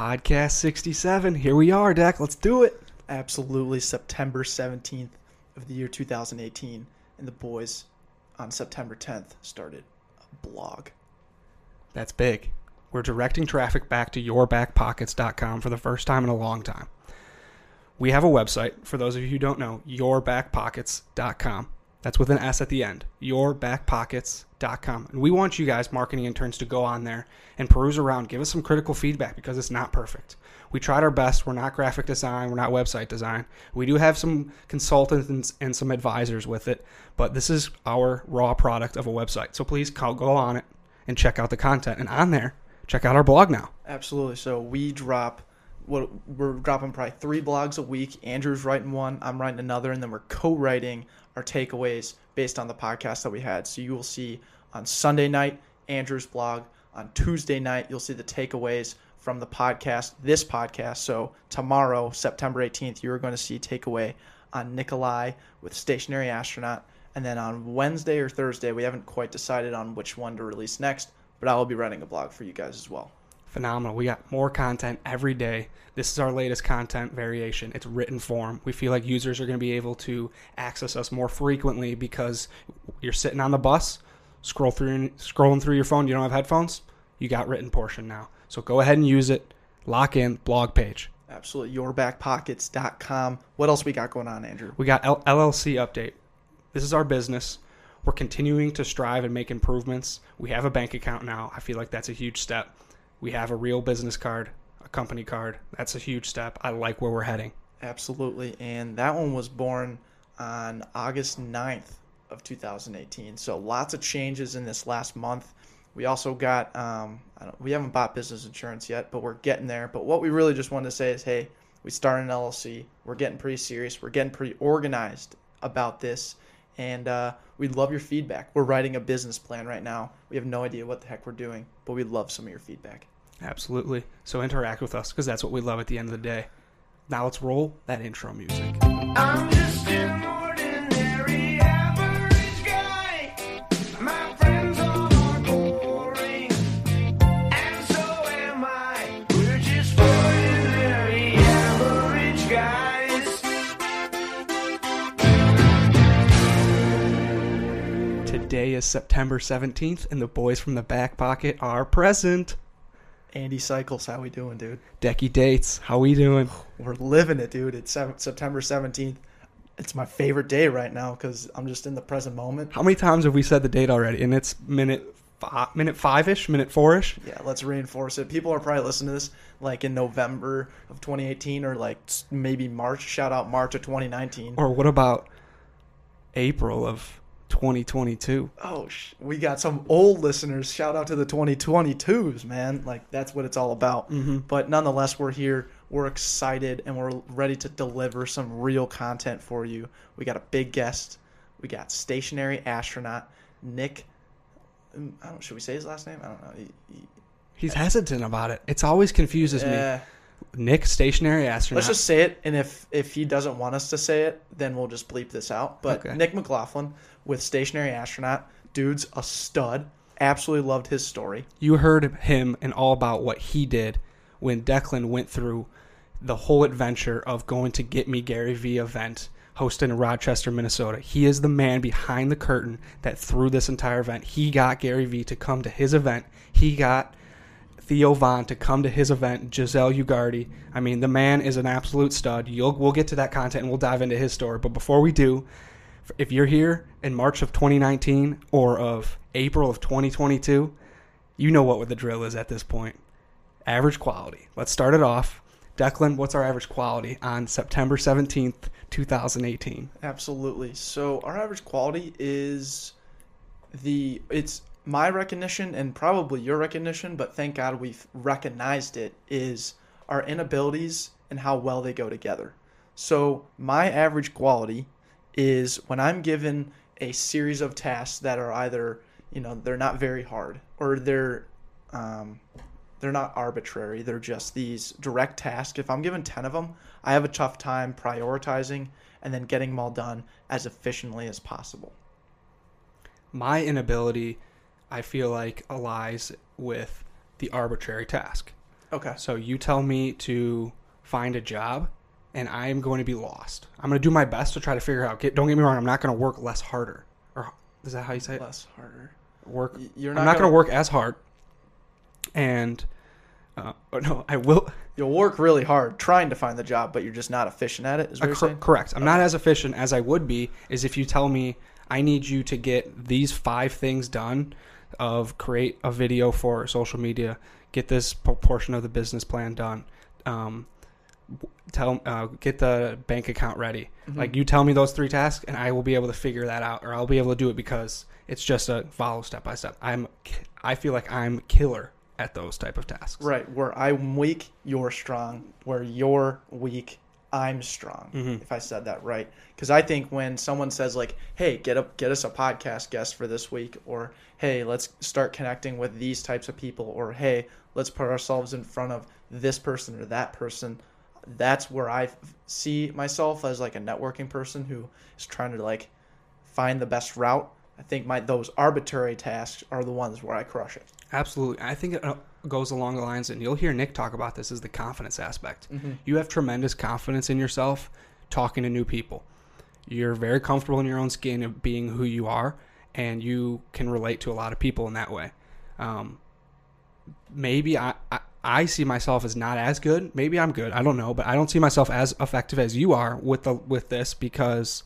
Podcast 67. Here we are, Dak. Let's do it. Absolutely, September 17th of the year 2018. And the boys on September 10th started a blog. That's big. We're directing traffic back to yourbackpockets.com for the first time in a long time. We have a website, for those of you who don't know, yourbackpockets.com. That's with an S at the end, yourbackpockets.com. And we want you guys, marketing interns, to go on there and peruse around. Give us some critical feedback because it's not perfect. We tried our best. We're not graphic design, we're not website design. We do have some consultants and, some advisors with it, but this is our raw product of a website. So please go on it and check out the content. And on there, check out our blog now. Absolutely. So we drop what we're dropping probably three blogs a week. Andrew's writing one, I'm writing another, and then we're co-writing our takeaways based on the podcast that we had. So you will see on Sunday night Andrew's blog. On Tuesday night, you'll see the takeaways from the podcast, this podcast. So tomorrow, September 18th, you are going to see takeaway on Nikolai with Stationary Astronaut. And then on Wednesday or Thursday, we haven't quite decided on which one to release next, but I will be writing a blog for you guys as well phenomenal. We got more content every day. This is our latest content variation. It's written form. We feel like users are going to be able to access us more frequently because you're sitting on the bus, scroll through scrolling through your phone, you don't have headphones, you got written portion now. So go ahead and use it. Lock in blog page. Absolutely. Yourbackpockets.com. What else we got going on, Andrew? We got L- LLC update. This is our business. We're continuing to strive and make improvements. We have a bank account now. I feel like that's a huge step we have a real business card, a company card. That's a huge step. I like where we're heading. Absolutely. And that one was born on August 9th of 2018. So lots of changes in this last month. We also got, um, we haven't bought business insurance yet, but we're getting there. But what we really just wanted to say is, hey, we started an LLC. We're getting pretty serious. We're getting pretty organized about this. And uh, we'd love your feedback. We're writing a business plan right now. We have no idea what the heck we're doing, but we'd love some of your feedback. Absolutely. So interact with us because that's what we love at the end of the day. Now let's roll that intro music. Today is September 17th, and the boys from the back pocket are present. Andy Cycles, how we doing, dude? Decky Dates, how we doing? We're living it, dude. It's September 17th. It's my favorite day right now because I'm just in the present moment. How many times have we said the date already? And it's minute five, minute five ish, minute four ish. Yeah, let's reinforce it. People are probably listening to this like in November of 2018 or like maybe March. Shout out March of 2019. Or what about April of 2022. Oh, sh- we got some old listeners. Shout out to the 2022s, man. Like that's what it's all about. Mm-hmm. But nonetheless, we're here. We're excited and we're ready to deliver some real content for you. We got a big guest. We got stationary astronaut Nick. Um, I don't. Should we say his last name? I don't know. He, he, He's hesitant about it. It's always confuses uh, me. Nick, stationary astronaut. Let's just say it, and if if he doesn't want us to say it, then we'll just bleep this out. But okay. Nick McLaughlin with stationary astronaut, dude's a stud. Absolutely loved his story. You heard him and all about what he did when Declan went through the whole adventure of going to Get Me Gary V event hosted in Rochester, Minnesota. He is the man behind the curtain that through this entire event, he got Gary V to come to his event. He got Theo Von to come to his event, Giselle Ugardi. I mean, the man is an absolute stud. You'll, we'll get to that content and we'll dive into his story. But before we do, if you're here in March of 2019 or of April of 2022, you know what the drill is at this point. Average quality. Let's start it off. Declan, what's our average quality on September 17th, 2018? Absolutely. So our average quality is the it's my recognition and probably your recognition, but thank God we've recognized it, is our inabilities and how well they go together. So, my average quality is when I'm given a series of tasks that are either, you know, they're not very hard or they're, um, they're not arbitrary. They're just these direct tasks. If I'm given 10 of them, I have a tough time prioritizing and then getting them all done as efficiently as possible. My inability I feel like allies with the arbitrary task. Okay. So you tell me to find a job, and I am going to be lost. I'm going to do my best to try to figure out. Get, don't get me wrong. I'm not going to work less harder. Or is that how you say it? Less harder. Work. You're not. I'm not, not gonna, work as hard. And uh, oh, no, I will. You'll work really hard trying to find the job, but you're just not efficient at it. Is what Uh, you're cor- saying? correct. I'm not as efficient as I would be. Is if you tell me I need you to get these five things done, of create a video for social media, get this portion of the business plan done, um, tell uh, get the bank account ready. Mhm. Like you tell me those three tasks, and I will be able to figure that out, or I'll be able to do it because it's just a follow step by step. I'm I feel like I'm killer at those type of tasks. Right. Where I'm weak, you're strong. Where you're weak, I'm strong. Mhm. If I said that right, because I think when someone says like, "Hey, get up, get us a podcast guest for this week," or "Hey, let's start connecting with these types of people," or "Hey, let's put ourselves in front of this person or that person," that's where I see myself as like a networking person who is trying to like find the best route. I think my those arbitrary tasks are the ones where I crush it. Absolutely. I think it uh, goes along the lines, and you'll hear Nick talk about this, is the confidence aspect. Mhm. You have tremendous confidence in yourself talking to new people. You're very comfortable in your own skin of being who you are, and you can relate to a lot of people in that way. Um, maybe I, I, I see myself as not as good. Maybe I'm good. I don't know, but I don't see myself as effective as you are with the with this because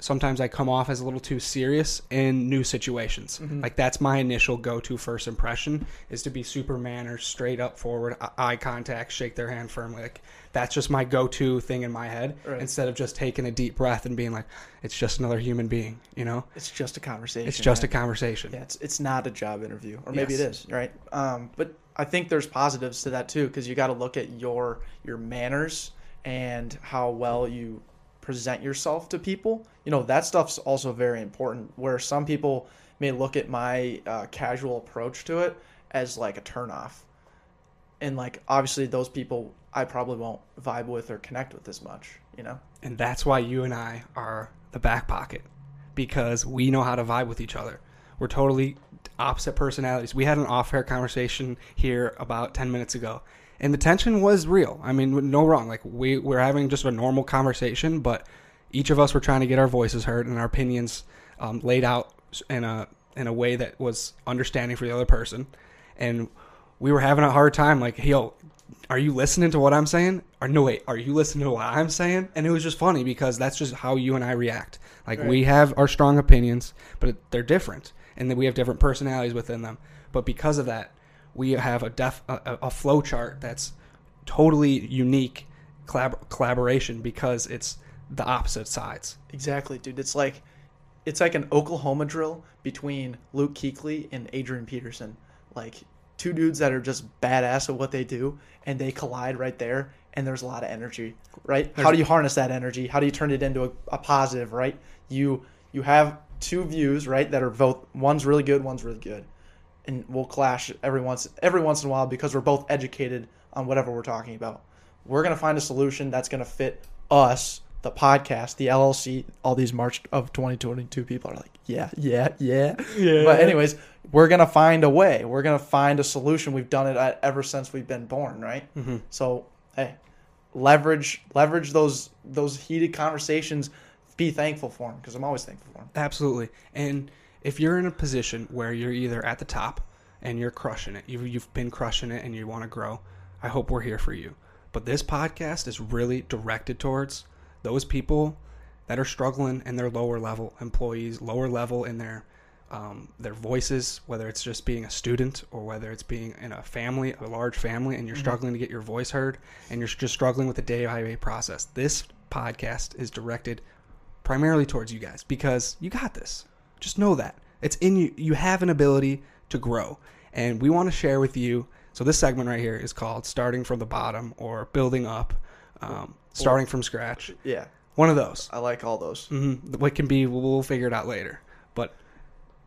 sometimes I come off as a little too serious in new situations. Mhm. Like that's my initial go-to first impression is to be super manner, straight up forward, eye contact, shake their hand firmly. Like that's just my go-to thing in my head Right. instead of just taking a deep breath and being like it's just another human being, you know? It's just a conversation. It's just man. a conversation. Yeah, it's it's not a job interview, or maybe Yes. it is, right? Um, but I think there's positives to that too, because you got to look at your your manners and how well you present yourself to people. You know, that stuff's also very important. Where some people may look at my uh, casual approach to it as like a turnoff, and like obviously those people I probably won't vibe with or connect with as much. You know, And that's why you and I are the back pocket because we know how to vibe with each other. We're totally opposite personalities. We had an off air conversation here about 10 minutes ago, and the tension was real. I mean, no wrong. Like, we, we're having just a normal conversation, but each of us were trying to get our voices heard and our opinions um, laid out in a, in a way that was understanding for the other person. And we were having a hard time, like, yo, are you listening to what I'm saying? Or no, wait, are you listening to what I'm saying? And it was just funny because that's just how you and I react. Like Right. we have our strong opinions, but they're different, and then we have different personalities within them. But because of that, we have a def a, a flow chart that's totally unique collab- collaboration because it's the opposite sides. Exactly, dude. It's like it's like an Oklahoma drill between Luke Kuechly and Adrian Peterson. Like two dudes that are just badass at what they do, and they collide right there, and there's a lot of energy, right? How do you harness that energy? How do you turn it into a, a positive, right? You you have two views, right, that are both one's really good, one's really good, and we'll clash every once every once in a while because we're both educated on whatever we're talking about. We're gonna find a solution that's gonna fit us, the podcast, the LLC. All these March of 2022 people are like, yeah, yeah, yeah. Yeah. But anyways, we're gonna find a way. We're gonna find a solution. We've done it ever since we've been born, right? Mhm. So, hey, leverage leverage those those heated conversations. Be thankful for them because I'm always thankful for them. Absolutely. And if you're in a position where you're either at the top and you're crushing it, you've, you've been crushing it and you want to grow, I hope we're here for you. But this podcast is really directed towards those people that are struggling and their lower level employees, lower level in their um, their voices, whether it's just being a student or whether it's being in a family, a large family, and you're Mhm. struggling to get your voice heard and you're just struggling with the day by day process. This podcast is directed primarily towards you guys because you got this. Just know that. It's in you. You have an ability to grow. And we want to share with you. So, this segment right here is called Starting from the Bottom or Building Up, um, Starting from Scratch. Yeah, One of those. I like all those. hmm What can be, we'll, we'll figure it out later. But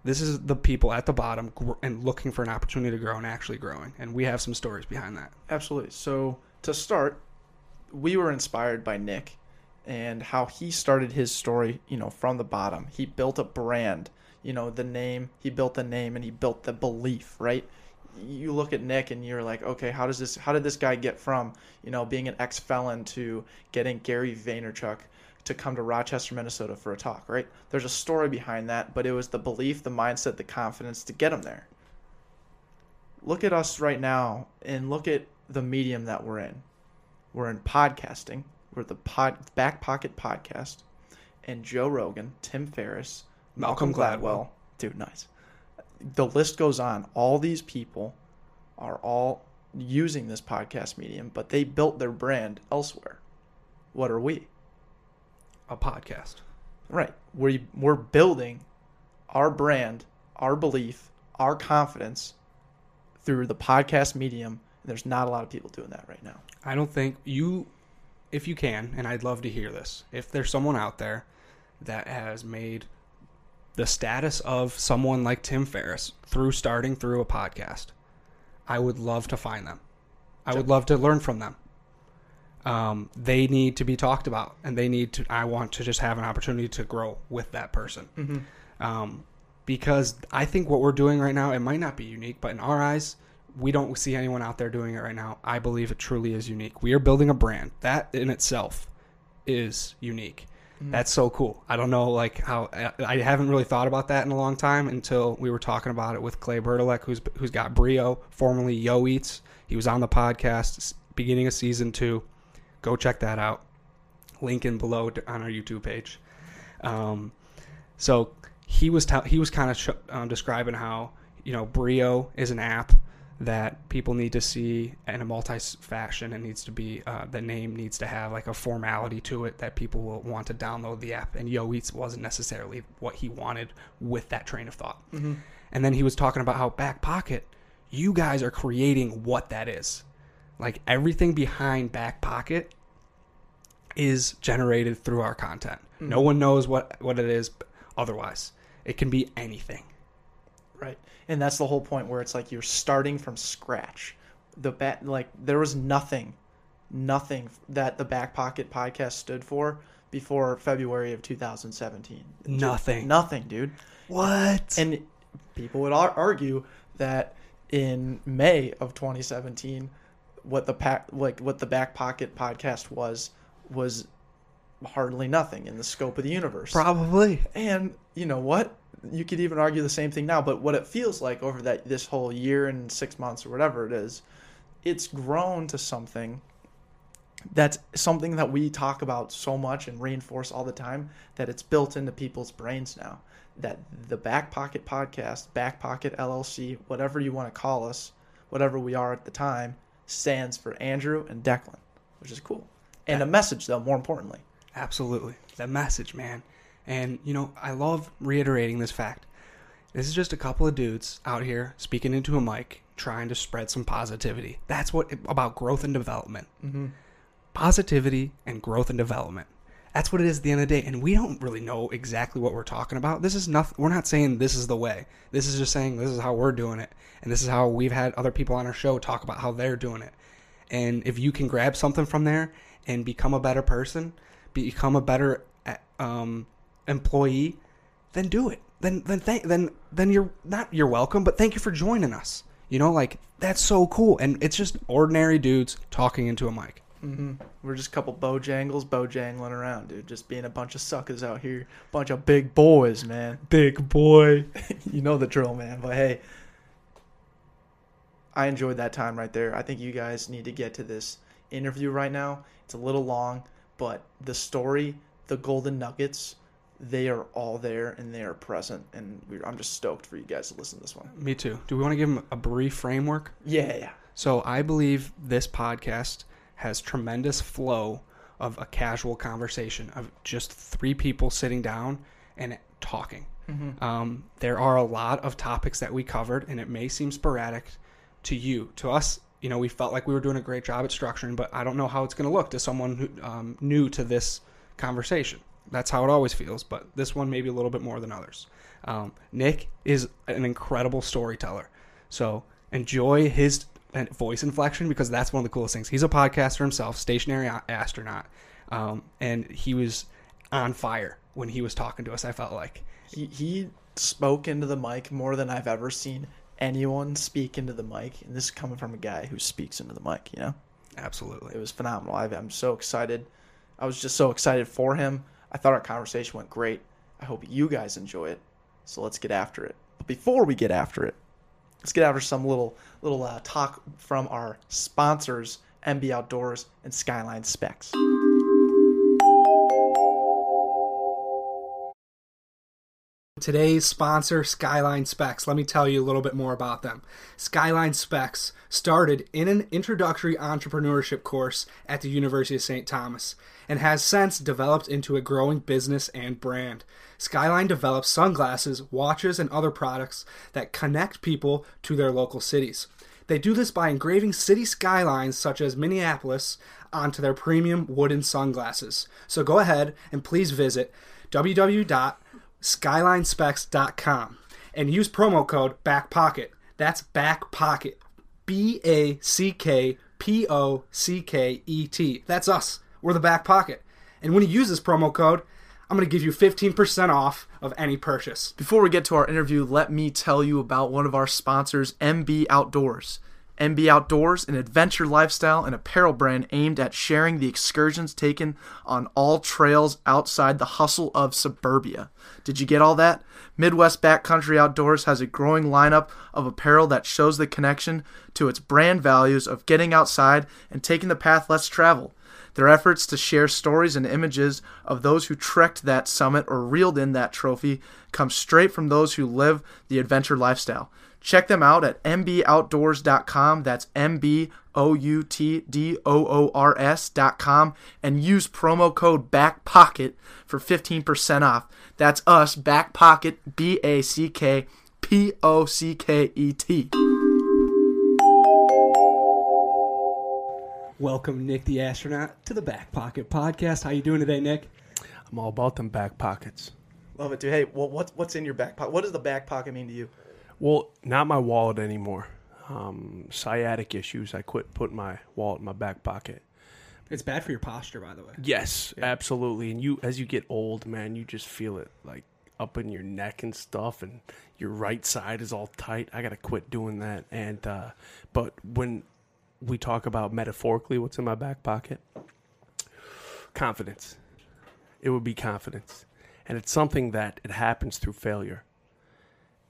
this is the people at the bottom gr- and looking for an opportunity to grow and actually growing. And we have some stories behind that. Absolutely. So to start, we were inspired by Nick and how he started his story, you know, from the bottom. He built a brand, you know, the name, he built the name and he built the belief, right? you look at Nick and you're like, okay, how does this? How did this guy get from you know being an ex felon to getting Gary Vaynerchuk to come to Rochester, Minnesota for a talk? Right? There's a story behind that, but it was the belief, the mindset, the confidence to get him there. Look at us right now, and look at the medium that we're in. We're in podcasting. We're the pod back pocket podcast, and Joe Rogan, Tim Ferriss, Malcolm Gladwell. dude, nice. The list goes on. All these people are all using this podcast medium, but they built their brand elsewhere. What are we? A podcast. Right. We we're building our brand, our belief, our confidence through the podcast medium. There's not a lot of people doing that right now. I don't think you, if you can, and I'd love to hear this, if there's someone out there that has made the status of someone like Tim Ferriss through starting through a podcast, I would love to find them. I would love to learn from them. Um, they need to be talked about, and they need to. I want to just have an opportunity to grow with that person, um, because I think what we're doing right now it might not be unique, but in our eyes, we don't see anyone out there doing it right now. I believe it truly is unique. We are building a brand that in itself is unique. That's so cool. I don't know like how I- haven't really thought about that in a long time until we were talking about it with Clay Bertelek, who's who's got Brio, formerly Yo Eats. He was on the podcast beginning of season two. Go check that out. Link in below on our YouTube page. Um, so he was tell he was kind of sh- um, describing how you know Brio is an app that people need to see in a multi fashion. It needs to be uh, the name needs to have like a formality to it that people will want to download the app. And Yo Eats wasn't necessarily what he wanted with that train of thought. And then he was talking about how Back Pocket, you guys are creating what that is. Like everything behind Back Pocket is generated through our content. No one knows what what it is otherwise. It can be anything. And that's the whole point where it's like you're starting from scratch. The bat like there was nothing nothing that the back pocket podcast stood for before February of 2017. Dude, Nothing. nothing, dude. What? And people would ar- argue that in May of 2017 what the pack like what the back pocket podcast was was hardly nothing in the scope of the universe. Probably. And you know what? You could even argue the same thing now, but what it feels like over that this whole year and 6 months or whatever it is, it's grown to something that's something that we talk about so much and reinforce all the time that it's built into people's brains now. That the Back Pocket Podcast, Back Pocket LLC, whatever you want to call us, whatever we are at the time, stands for Andrew and Declan, which is cool. And a message, though, more importantly. Absolutely. The message, man. And, you know, I love reiterating this fact. This is just a couple of dudes out here speaking into a mic, trying to spread some positivity. That's what about growth and development. Mm-hmm. Positivity and growth and development. That's what it is at the end of the day. And we don't really know exactly what we're talking about. This is nothing. We're not saying this is the way. This is just saying this is how we're doing it. And this is how we've had other people on our show talk about how they're doing it. And if you can grab something from there and become a better person, become a better um, employee, then do it. Then then thank then then you're not you're welcome, but thank you for joining us. You know, like that's so cool, and it's just ordinary dudes talking into a mic. Mm-hmm. We're just a couple bojangles bojangling around, dude. Just being a bunch of suckers out here. Bunch of big boys, man. Big boy. you know the drill, man. But hey, I enjoyed that time right there. I think you guys need to get to this interview right now. It's a little long, but the story, the golden nuggets, they are all there and they are present. And we're, I'm just stoked for you guys to listen to this one. Me too. Do we want to give them a brief framework? Yeah, yeah. So I believe this podcast has tremendous flow of a casual conversation of just three people sitting down and talking. Um, there are a lot of topics that we covered, and it may seem sporadic to you. To us, you know, we felt like we were doing a great job at structuring, but I don't know how it's going to look to someone who um, new to this conversation. That's how it always feels, but this one maybe a little bit more than others. Um, Nick is an incredible storyteller, so enjoy his voice inflection because that's one of the coolest things. He's a podcaster himself, stationary astronaut, um, and he was on fire when he was talking to us. I felt like He, he spoke into the mic more than I've ever seen anyone speak into the mic, and this is coming from a guy who speaks into the mic, you know? Absolutely. It was phenomenal. I, I'm so excited. I was just so excited for him. I thought our conversation went great. I hope you guys enjoy it. So let's get after it. But before we get after it, let's get after some little little uh, talk from our sponsors, MB Outdoors and Skyline Specs. Today's sponsor, Skyline Specs. Let me tell you a little bit more about them. Skyline Specs started in an introductory entrepreneurship course at the University of St. Thomas and has since developed into a growing business and brand. Skyline develops sunglasses, watches, and other products that connect people to their local cities. They do this by engraving city skylines such as Minneapolis onto their premium wooden sunglasses. So go ahead and please visit www skylinespecs.com and use promo code BACKPOCKET. That's BACKPOCKET. B A C K P O C K E T. That's us. We're the back pocket. And when you use this promo code, I'm going to give you 15% off of any purchase. Before we get to our interview, let me tell you about one of our sponsors, MB Outdoors. MB Outdoors, an adventure lifestyle and apparel brand aimed at sharing the excursions taken on all trails outside the hustle of suburbia. Did you get all that? Midwest Backcountry Outdoors has a growing lineup of apparel that shows the connection to its brand values of getting outside and taking the path less traveled. Their efforts to share stories and images of those who trekked that summit or reeled in that trophy come straight from those who live the adventure lifestyle. Check them out at mboutdoors.com. That's M B O U T D O O R S.com and use promo code BACKPOCKET for 15% off. That's us, BackPocket, B A C K P O C K E T. Welcome, Nick the astronaut, to the Back Pocket Podcast. How you doing today, Nick? I'm all about them back pockets. Love it, dude. Hey, well, what's what's in your back pocket? What does the back pocket mean to you? Well, not my wallet anymore. Um, sciatic issues. I quit putting my wallet in my back pocket. It's bad for your posture, by the way. Yes, absolutely. And you, as you get old, man, you just feel it like up in your neck and stuff, and your right side is all tight. I gotta quit doing that. And uh, but when we talk about metaphorically, what's in my back pocket? Confidence. It would be confidence, and it's something that it happens through failure.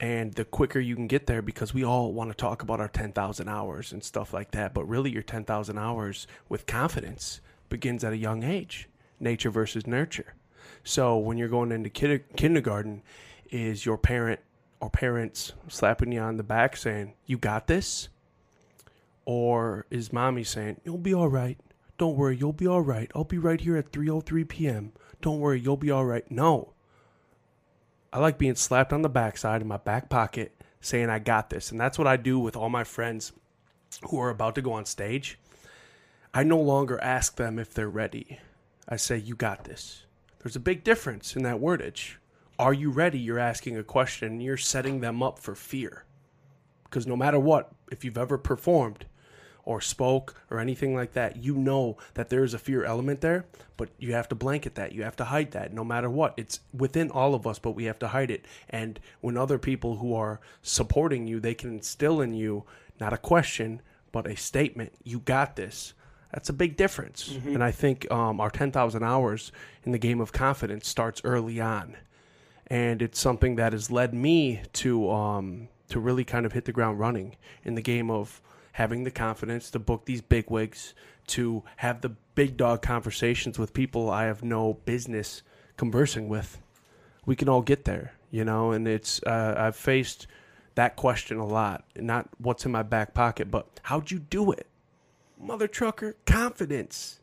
And the quicker you can get there, because we all want to talk about our 10,000 hours and stuff like that, but really your 10,000 hours with confidence begins at a young age nature versus nurture. So when you're going into kid- kindergarten, is your parent or parents slapping you on the back saying, You got this? Or is mommy saying, You'll be all right. Don't worry, you'll be all right. I'll be right here at 3:03 p.m. Don't worry, you'll be all right. No. I like being slapped on the backside in my back pocket saying I got this. And that's what I do with all my friends who are about to go on stage. I no longer ask them if they're ready. I say, You got this. There's a big difference in that wordage. Are you ready? You're asking a question, you're setting them up for fear. Because no matter what, if you've ever performed or spoke or anything like that, you know that there is a fear element there, but you have to blanket that. You have to hide that no matter what. It's within all of us, but we have to hide it. And when other people who are supporting you, they can instill in you not a question, but a statement. You got this. That's a big difference. And I think um, our 10,000 hours in the game of confidence starts early on. And it's something that has led me to um, to really kind of hit the ground running in the game of having the confidence to book these big wigs, to have the big dog conversations with people I have no business conversing with. We can all get there, you know, and it's uh, I've faced that question a lot. Not what's in my back pocket, but how'd you do it? Mother trucker, confidence.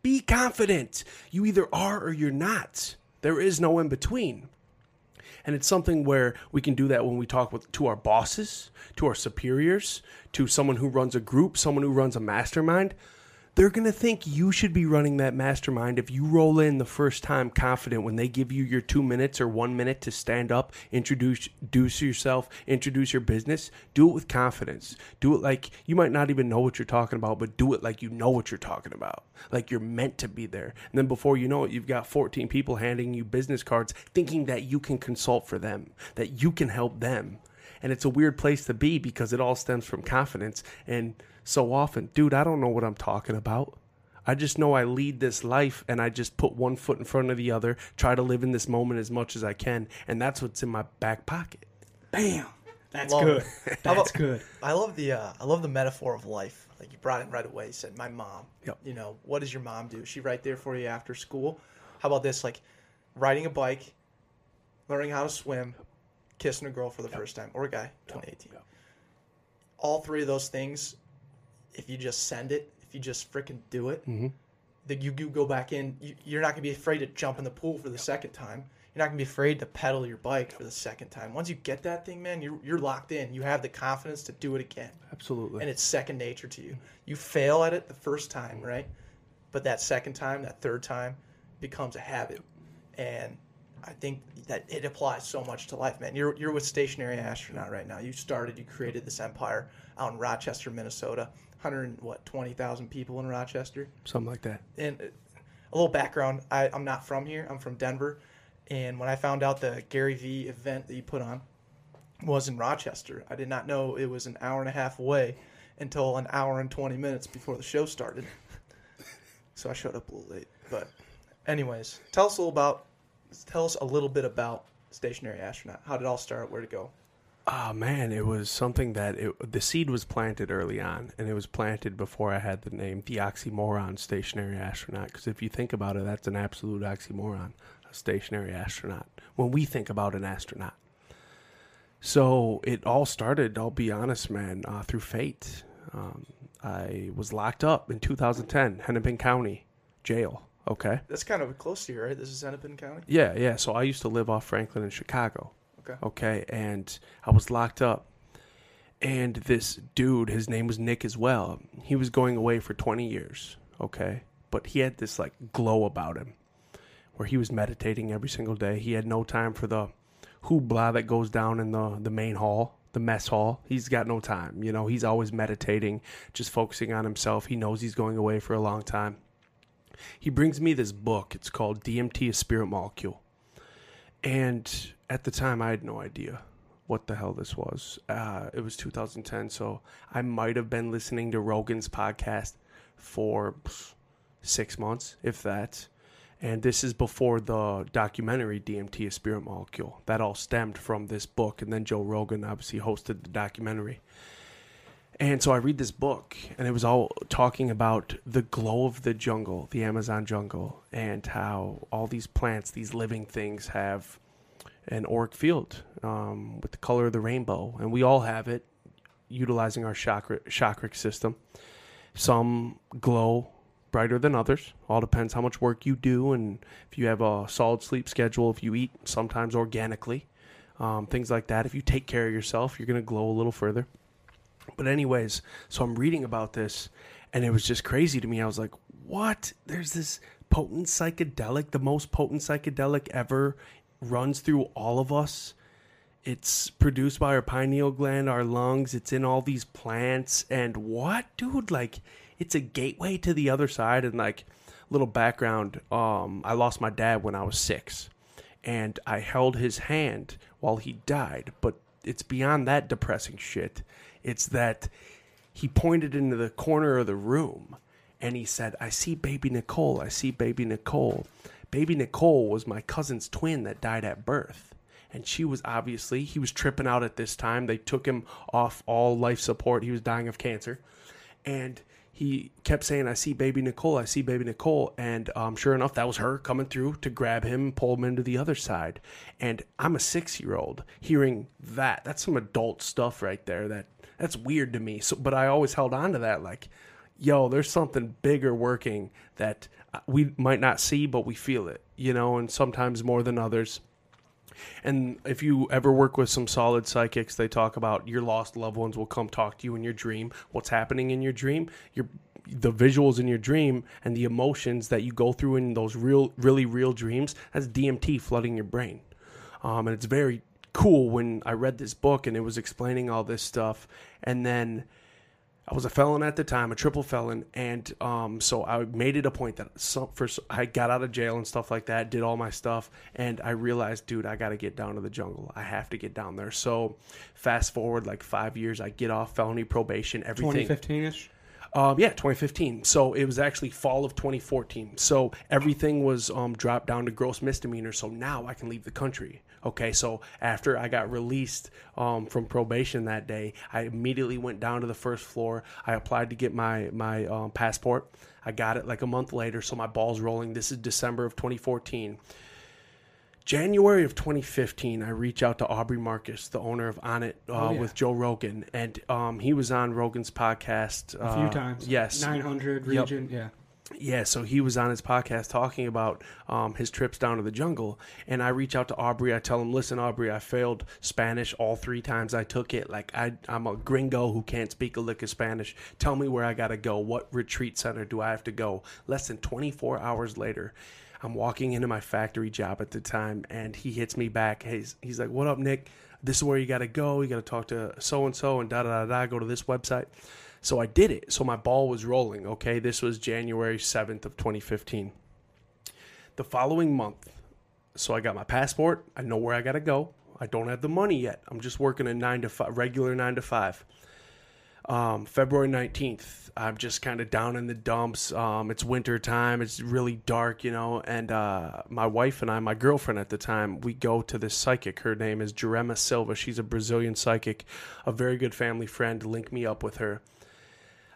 Be confident. You either are or you're not. There is no in between. And it's something where we can do that when we talk with to our bosses, to our superiors, to someone who runs a group, someone who runs a mastermind. They're going to think you should be running that mastermind if you roll in the first time confident when they give you your two minutes or one minute to stand up, introduce, introduce yourself, introduce your business. Do it with confidence. Do it like you might not even know what you're talking about, but do it like you know what you're talking about. Like you're meant to be there. And then before you know it, you've got 14 people handing you business cards thinking that you can consult for them, that you can help them. And it's a weird place to be because it all stems from confidence. And so often, dude, I don't know what I'm talking about. I just know I lead this life and I just put one foot in front of the other, try to live in this moment as much as I can. And that's what's in my back pocket. Bam. That's Love good. it. That's about- good. I love the uh, I love the metaphor of life. Like you brought it right away. You said my mom. Yep. You know what does your mom do? Is she right there for you after school? How about this? Like riding a bike, learning how to swim, kissing a girl for the first time or a guy. 2018. Yep. All three of those things, if you just send it, if you just freaking do it, Mhm. that you, you go back in. You, you're not gonna be afraid to jump in the pool for the second time. You're not gonna be afraid to pedal your bike for the second time. Once you get that thing, man, you're you're locked in. You have the confidence to do it again Absolutely. and it's second nature to you. You fail at it the first time, right? But that second time, that third time becomes a habit. And I think that it applies so much to life, man. You're you're with Stationary Astronaut right now. You started, you created this empire out in Rochester, Minnesota. 100 and what 20,000 people in Rochester. Something like that. And uh, a little background, I, I'm not from here. I'm from Denver. And when I found out the Gary Vee event that you put on was in Rochester, I did not know it was an hour and a half away until an hour and 20 minutes before the show started. so I showed up a little late. But, anyways, tell us a little about, tell us a little bit about Stationary Astronaut. How did it all start? Where to go? Oh man, it was something that it, the seed was planted early on, and it was planted before I had the name the oxymoron stationary astronaut. Because if you think about it, that's an absolute oxymoron, a stationary astronaut. When we think about an astronaut, so it all started. I'll be honest, man, uh, through fate. Um, I was locked up in 2010, Hennepin County jail. Okay. That's kind of close to you, right? This is Hennepin County? Yeah, yeah. So I used to live off Franklin in Chicago. Okay. Okay. And I was locked up. And this dude, his name was Nick as well. He was going away for 20 years. Okay. But he had this like glow about him where he was meditating every single day. He had no time for the hoopla that goes down in the, the main hall, the mess hall. He's got no time. You know, he's always meditating, just focusing on himself. He knows he's going away for a long time. He brings me this book. It's called DMT, a Spirit Molecule. And at the time, I had no idea what the hell this was. Uh, it was 2010, so I might have been listening to Rogan's podcast for six months, if that. And this is before the documentary DMT, a Spirit Molecule. That all stemmed from this book, and then Joe Rogan obviously hosted the documentary. And so I read this book, and it was all talking about the glow of the jungle, the Amazon jungle, and how all these plants, these living things, have an auric field um, with the color of the rainbow, and we all have it, utilizing our chakra chakric system. Some glow brighter than others. All depends how much work you do, and if you have a solid sleep schedule, if you eat sometimes organically, um, things like that. If you take care of yourself, you're gonna glow a little further. But anyways, so I'm reading about this, and it was just crazy to me. I was like, "What? There's this potent psychedelic, the most potent psychedelic ever, runs through all of us. It's produced by our pineal gland, our lungs. It's in all these plants, and what, dude? Like, it's a gateway to the other side. And like, little background: um, I lost my dad when I was six, and I held his hand while he died. But it's beyond that depressing shit. It's that he pointed into the corner of the room and he said, I see baby Nicole. I see baby Nicole. Baby Nicole was my cousin's twin that died at birth. And she was obviously, he was tripping out at this time. They took him off all life support. He was dying of cancer. And he kept saying, I see baby Nicole. I see baby Nicole. And um, sure enough, that was her coming through to grab him, pull him into the other side. And I'm a six year old hearing that. That's some adult stuff right there that that's weird to me. So, but I always held on to that, like, yo, there's something bigger working that uh, we might not see, but we feel it, you know, and sometimes more than others. And if you ever work with some solid psychics, they talk about your lost loved ones will come talk to you in your dream. What's happening in your dream? Your the visuals in your dream and the emotions that you go through in those real, really real dreams. That's DMT flooding your brain, um, and it's very cool when I read this book and it was explaining all this stuff, and then I was a felon at the time, a triple felon, and um, so I made it a point that some, first I got out of jail and stuff like that, did all my stuff, and I realized, dude, I got to get down to the jungle. I have to get down there. So, fast forward like five years, I get off felony probation, everything. 2015 ish. Um, yeah, 2015. So it was actually fall of 2014. So everything was um, dropped down to gross misdemeanor. So now I can leave the country. Okay, so after I got released um, from probation that day, I immediately went down to the first floor. I applied to get my my um, passport. I got it like a month later, so my ball's rolling. This is December of 2014. January of 2015, I reach out to Aubrey Marcus, the owner of Onnit, uh, Oh, yeah. with Joe Rogan, and um, he was on Rogan's podcast A few uh, times. Yes, 900 Yep. region. Yeah. Yeah, so he was on his podcast talking about um, his trips down to the jungle, and I reach out to Aubrey. I tell him, "Listen, Aubrey, I failed Spanish all three times I took it. Like I, I'm a gringo who can't speak a lick of Spanish. Tell me where I gotta go. What retreat center do I have to go?" Less than 24 hours later, I'm walking into my factory job at the time, and he hits me back. He's he's like, "What up, Nick? This is where you gotta go. You gotta talk to so and so, and da da da da. Go to this website." So I did it. So my ball was rolling. Okay, this was January 7th of 2015. The following month, so I got my passport. I know where I got to go. I don't have the money yet. I'm just working a nine to five, regular nine to five. Um, February 19th, I'm just kind of down in the dumps. Um, it's winter time. It's really dark, you know. And uh, my wife and I, my girlfriend at the time, we go to this psychic. Her name is Jerema Silva. She's a Brazilian psychic, a very good family friend. Link me up with her.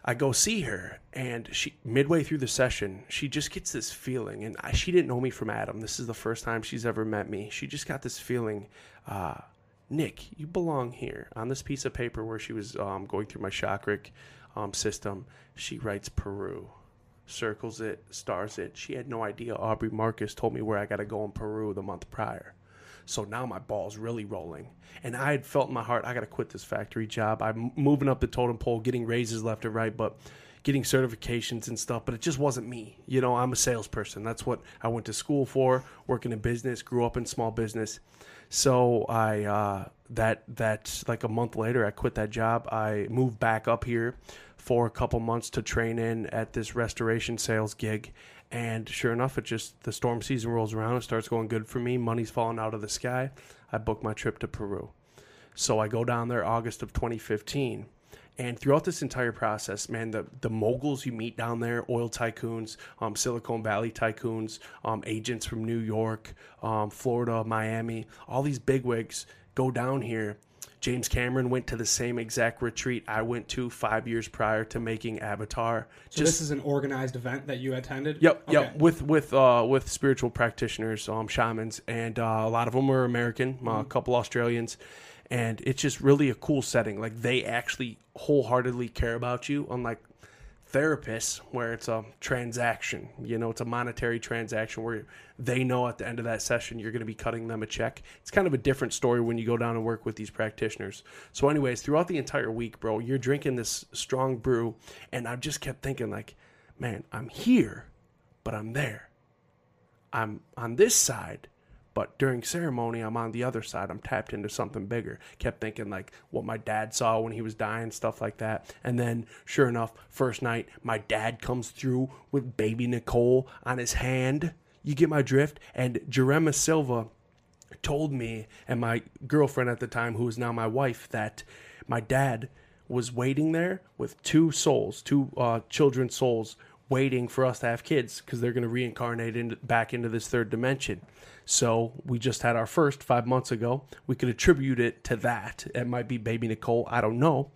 I go see her, and she midway through the session, she just gets this feeling, and I, she didn't know me from Adam. This is the first time she's ever met me. She just got this feeling, uh, Nick, you belong here. On this piece of paper where she was um, going through my chakric um, system, she writes Peru, circles it, stars it. She had no idea Aubrey Marcus told me where I got to go in Peru the month prior. So now my ball's really rolling. And I had felt in my heart, I got to quit this factory job. I'm moving up the totem pole, getting raises left and right, but getting certifications and stuff. But it just wasn't me. You know, I'm a salesperson. That's what I went to school for, working in business, grew up in small business. So I, uh, that, that like a month later, I quit that job. I moved back up here for a couple months to train in at this restoration sales gig. And sure enough, it just the storm season rolls around. It starts going good for me. Money's falling out of the sky. I book my trip to Peru. So I go down there August of 2015. And throughout this entire process, man, the, the moguls you meet down there, oil tycoons, um, Silicon Valley tycoons, um, agents from New York, um, Florida, Miami, all these bigwigs go down here. James Cameron went to the same exact retreat I went to five years prior to making Avatar. So this is an organized event that you attended. Yep, Okay. yep. With with uh, with spiritual practitioners, um, shamans, and uh, a lot of them were American, uh, a couple Australians, and it's just really a cool setting. Like they actually wholeheartedly care about you, unlike therapists, where it's a transaction. You know, it's a monetary transaction where they know at the end of that session you're going to be cutting them a check. It's kind of a different story when you go down and work with these practitioners. So, anyways, throughout the entire week, bro, you're drinking this strong brew, and I just kept thinking, like, man, I'm here, but I'm there. I'm on this side, but during ceremony, I'm on the other side. I'm tapped into something bigger. Kept thinking like what my dad saw when he was dying, stuff like that. And then, sure enough, first night, my dad comes through with baby Nicole on his hand. You get my drift? And Jerema Silva told me and my girlfriend at the time, who is now my wife, that my dad was waiting there with two souls, two uh, children's souls, waiting for us to have kids because they're going to reincarnate into, back into this third dimension. So we just had our first five months ago. We could attribute it to that. It might be baby Nicole. I don't know.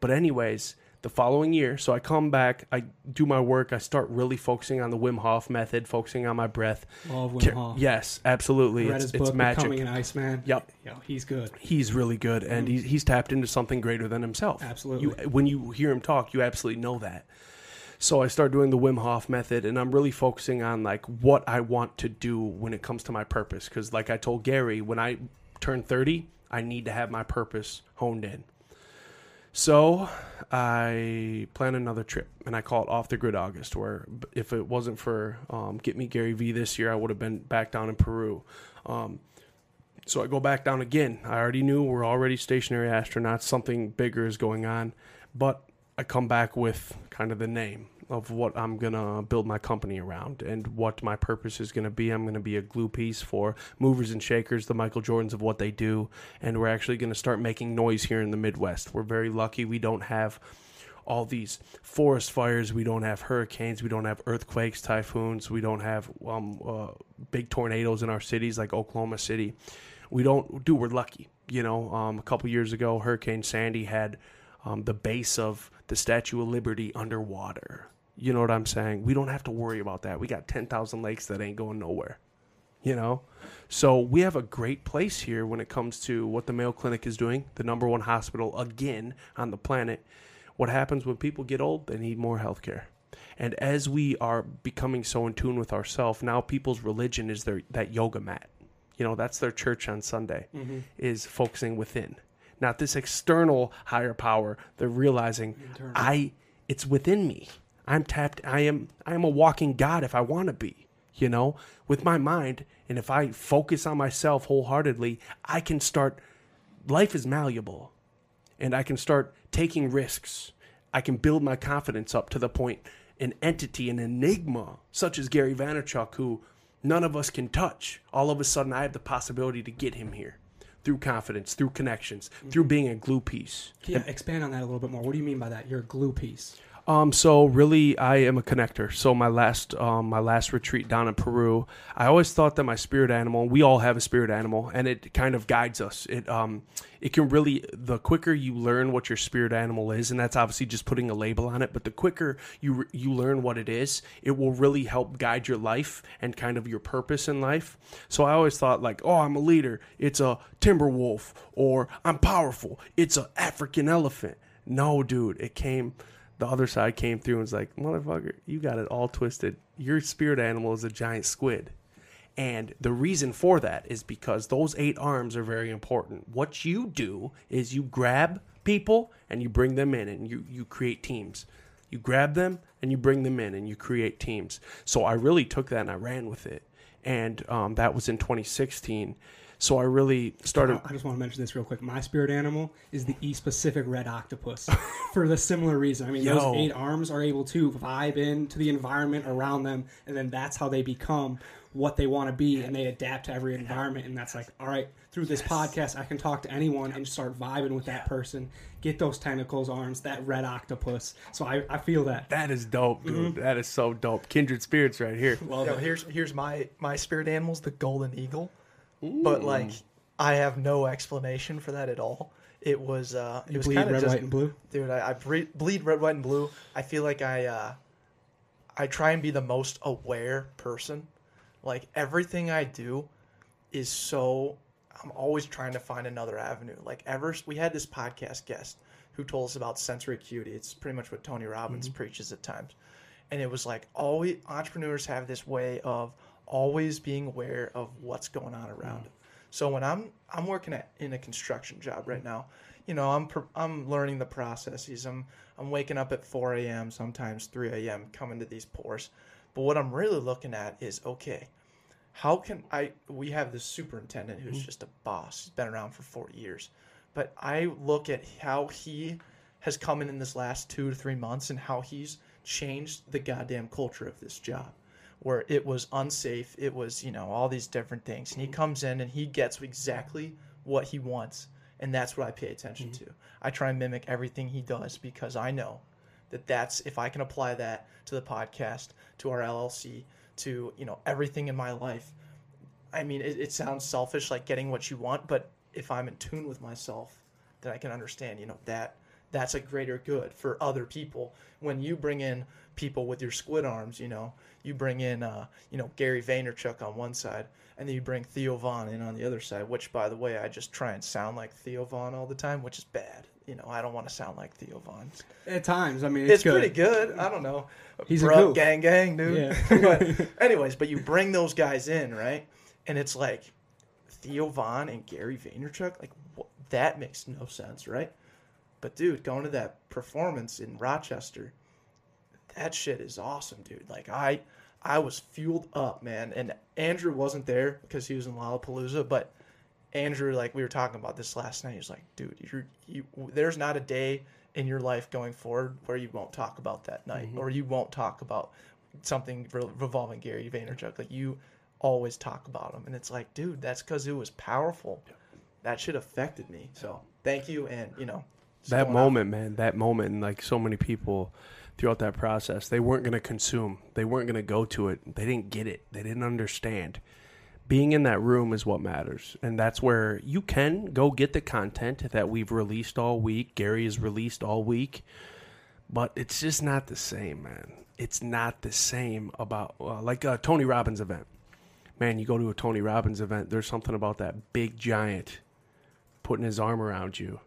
But anyways, the following year, so I come back, I do my work, I start really focusing on the Wim Hof method, focusing on my breath. Love Wim Hof. Yes, absolutely. Read It's, his it's book, magic. Becoming an Iceman. Yep. Yo, he's good. He's really good, and mm. he's, he's tapped into something greater than himself. Absolutely. You, when you hear him talk, you absolutely know that. So I start doing the Wim Hof method, and I'm really focusing on like what I want to do when it comes to my purpose. Because, like I told Gary, when I turn 30, I need to have my purpose honed in. So I plan another trip, and I call it Off the Grid August. Where if it wasn't for um, Get Me Gary V this year, I would have been back down in Peru. Um, so I go back down again. I already knew we're already stationary astronauts. Something bigger is going on, but I come back with kind of the name of what I'm gonna build my company around and what my purpose is gonna be. I'm gonna be a glue piece for movers and shakers, the Michael Jordans of what they do, and we're actually gonna start making noise here in the Midwest. We're very lucky we don't have all these forest fires. We don't have hurricanes. We don't have earthquakes, typhoons. We don't have um, uh, big tornadoes in our cities like Oklahoma City. We don't do. We're lucky. You know, um, a couple years ago, Hurricane Sandy had um, the base of the Statue of Liberty underwater. You know what I'm saying? We don't have to worry about that. We got 10,000 lakes that ain't going nowhere. You know? So we have a great place here when it comes to what the Mayo Clinic is doing, the number one hospital again on the planet what happens when people get old? They need more health care. And as we are becoming so in tune with ourselves, now people's religion is their that yoga mat. You know, that's their church on Sunday, mm-hmm. is focusing within. Not this external higher power. They're realizing Internal. I it's within me. I'm tapped I am I am a walking God if I want to be, you know, with my mind. And if I focus on myself wholeheartedly, I can start life is malleable and I can start taking risks. I can build my confidence up to the point an entity, an enigma, such as Gary Vaynerchuk, who none of us can touch. All of a sudden, I have the possibility to get him here through confidence, through connections, mm-hmm. through being a glue piece. Yeah, expand on that a little bit more. What do you mean by that? You're a glue piece. Um, so really, I am a connector. So my last, um, my last retreat down in Peru, I always thought that my spirit animal. We all have a spirit animal, and it kind of guides us. It, um, it can really. The quicker you learn what your spirit animal is, and that's obviously just putting a label on it. But the quicker you you learn what it is, it will really help guide your life and kind of your purpose in life. So I always thought like, oh, I'm a leader. It's a timber wolf, or I'm powerful. It's an African elephant. No, dude, it came the other side came through and was like, motherfucker, you got it all twisted. Your spirit animal is a giant squid. And the reason for that is because those eight arms are very important. What you do is you grab people and you bring them in and you, you create teams. You grab them and you bring them in and you create teams. So I really took that and I ran with it. And um, that was in 2016. So I really started. I just want to mention this real quick. My spirit animal is the East Pacific red octopus for the similar reason. I mean, Yo. those eight arms are able to vibe into the environment around them, and then that's how they become what they want to be, and they adapt to every environment. And that's like, all right, through this yes. podcast, I can talk to anyone and start vibing with that person, get those tentacles, arms, that red octopus. So I, I feel that. That is dope, dude. Mm-hmm. That is so dope. Kindred spirits right here. Well, here's here's my my spirit animals, the golden eagle. Ooh. but like I have no explanation for that at all. It was uh, it you was bleed red, just, white, and blue, dude. I, I bleed red, white, and blue. I feel like I uh, I try and be the most aware person. Like everything I do is so. I'm always trying to find another avenue. Like ever, we had this podcast guest who told us about sensory acuity. It's pretty much what Tony Robbins mm-hmm. preaches at times, and it was like always entrepreneurs have this way of always being aware of what's going on around them. So when I'm I'm working at in a construction job right now, you know I'm I'm learning the processes. I'm I'm waking up at 4 a.m. sometimes 3 a.m. coming to these pours. But what I'm really looking at is okay, how can I? We have this superintendent who's mm-hmm. just a boss. He's been around for 40 years, but I look at how he has come in in this last two to three months and how he's changed the goddamn culture of this job where it was unsafe. It was, you know, all these different things. And he comes in and he gets exactly what he wants. And that's what I pay attention mm-hmm. to. I try and mimic everything he does because I know that that's, if I can apply that to the podcast, to our LLC, to, you know, everything in my life. I mean, it, it sounds selfish, like getting what you want, but if I'm in tune with myself, then I can understand, you know, that that's a greater good for other people. When you bring in people with your squid arms, you know, you bring in, uh, you know, Gary Vaynerchuk on one side, and then you bring Theo Von in on the other side. Which, by the way, I just try and sound like Theo Von all the time, which is bad. You know, I don't want to sound like Theo Von. At times, I mean, it's, it's good. pretty good. I don't know. He's Bruh, a goof. gang, gang, dude. Yeah. but anyways, but you bring those guys in, right? And it's like Theo Von and Gary Vaynerchuk. Like that makes no sense, right? But dude, going to that performance in Rochester, that shit is awesome, dude. Like I I was fueled up, man. And Andrew wasn't there because he was in Lollapalooza, but Andrew, like we were talking about this last night, he was like, dude, you're, you, there's not a day in your life going forward where you won't talk about that night mm-hmm. or you won't talk about something re- revolving Gary Vaynerchuk. Like you always talk about him, and it's like, dude, that's because it was powerful. That shit affected me. So thank you, and you know that moment, man, that moment, and like so many people throughout that process, they weren't going to consume. They weren't going to go to it. They didn't get it. They didn't understand. Being in that room is what matters. And that's where you can go get the content that we've released all week. Gary has released all week. But it's just not the same, man. It's not the same about, uh, like a Tony Robbins event. Man, you go to a Tony Robbins event, there's something about that big giant putting his arm around you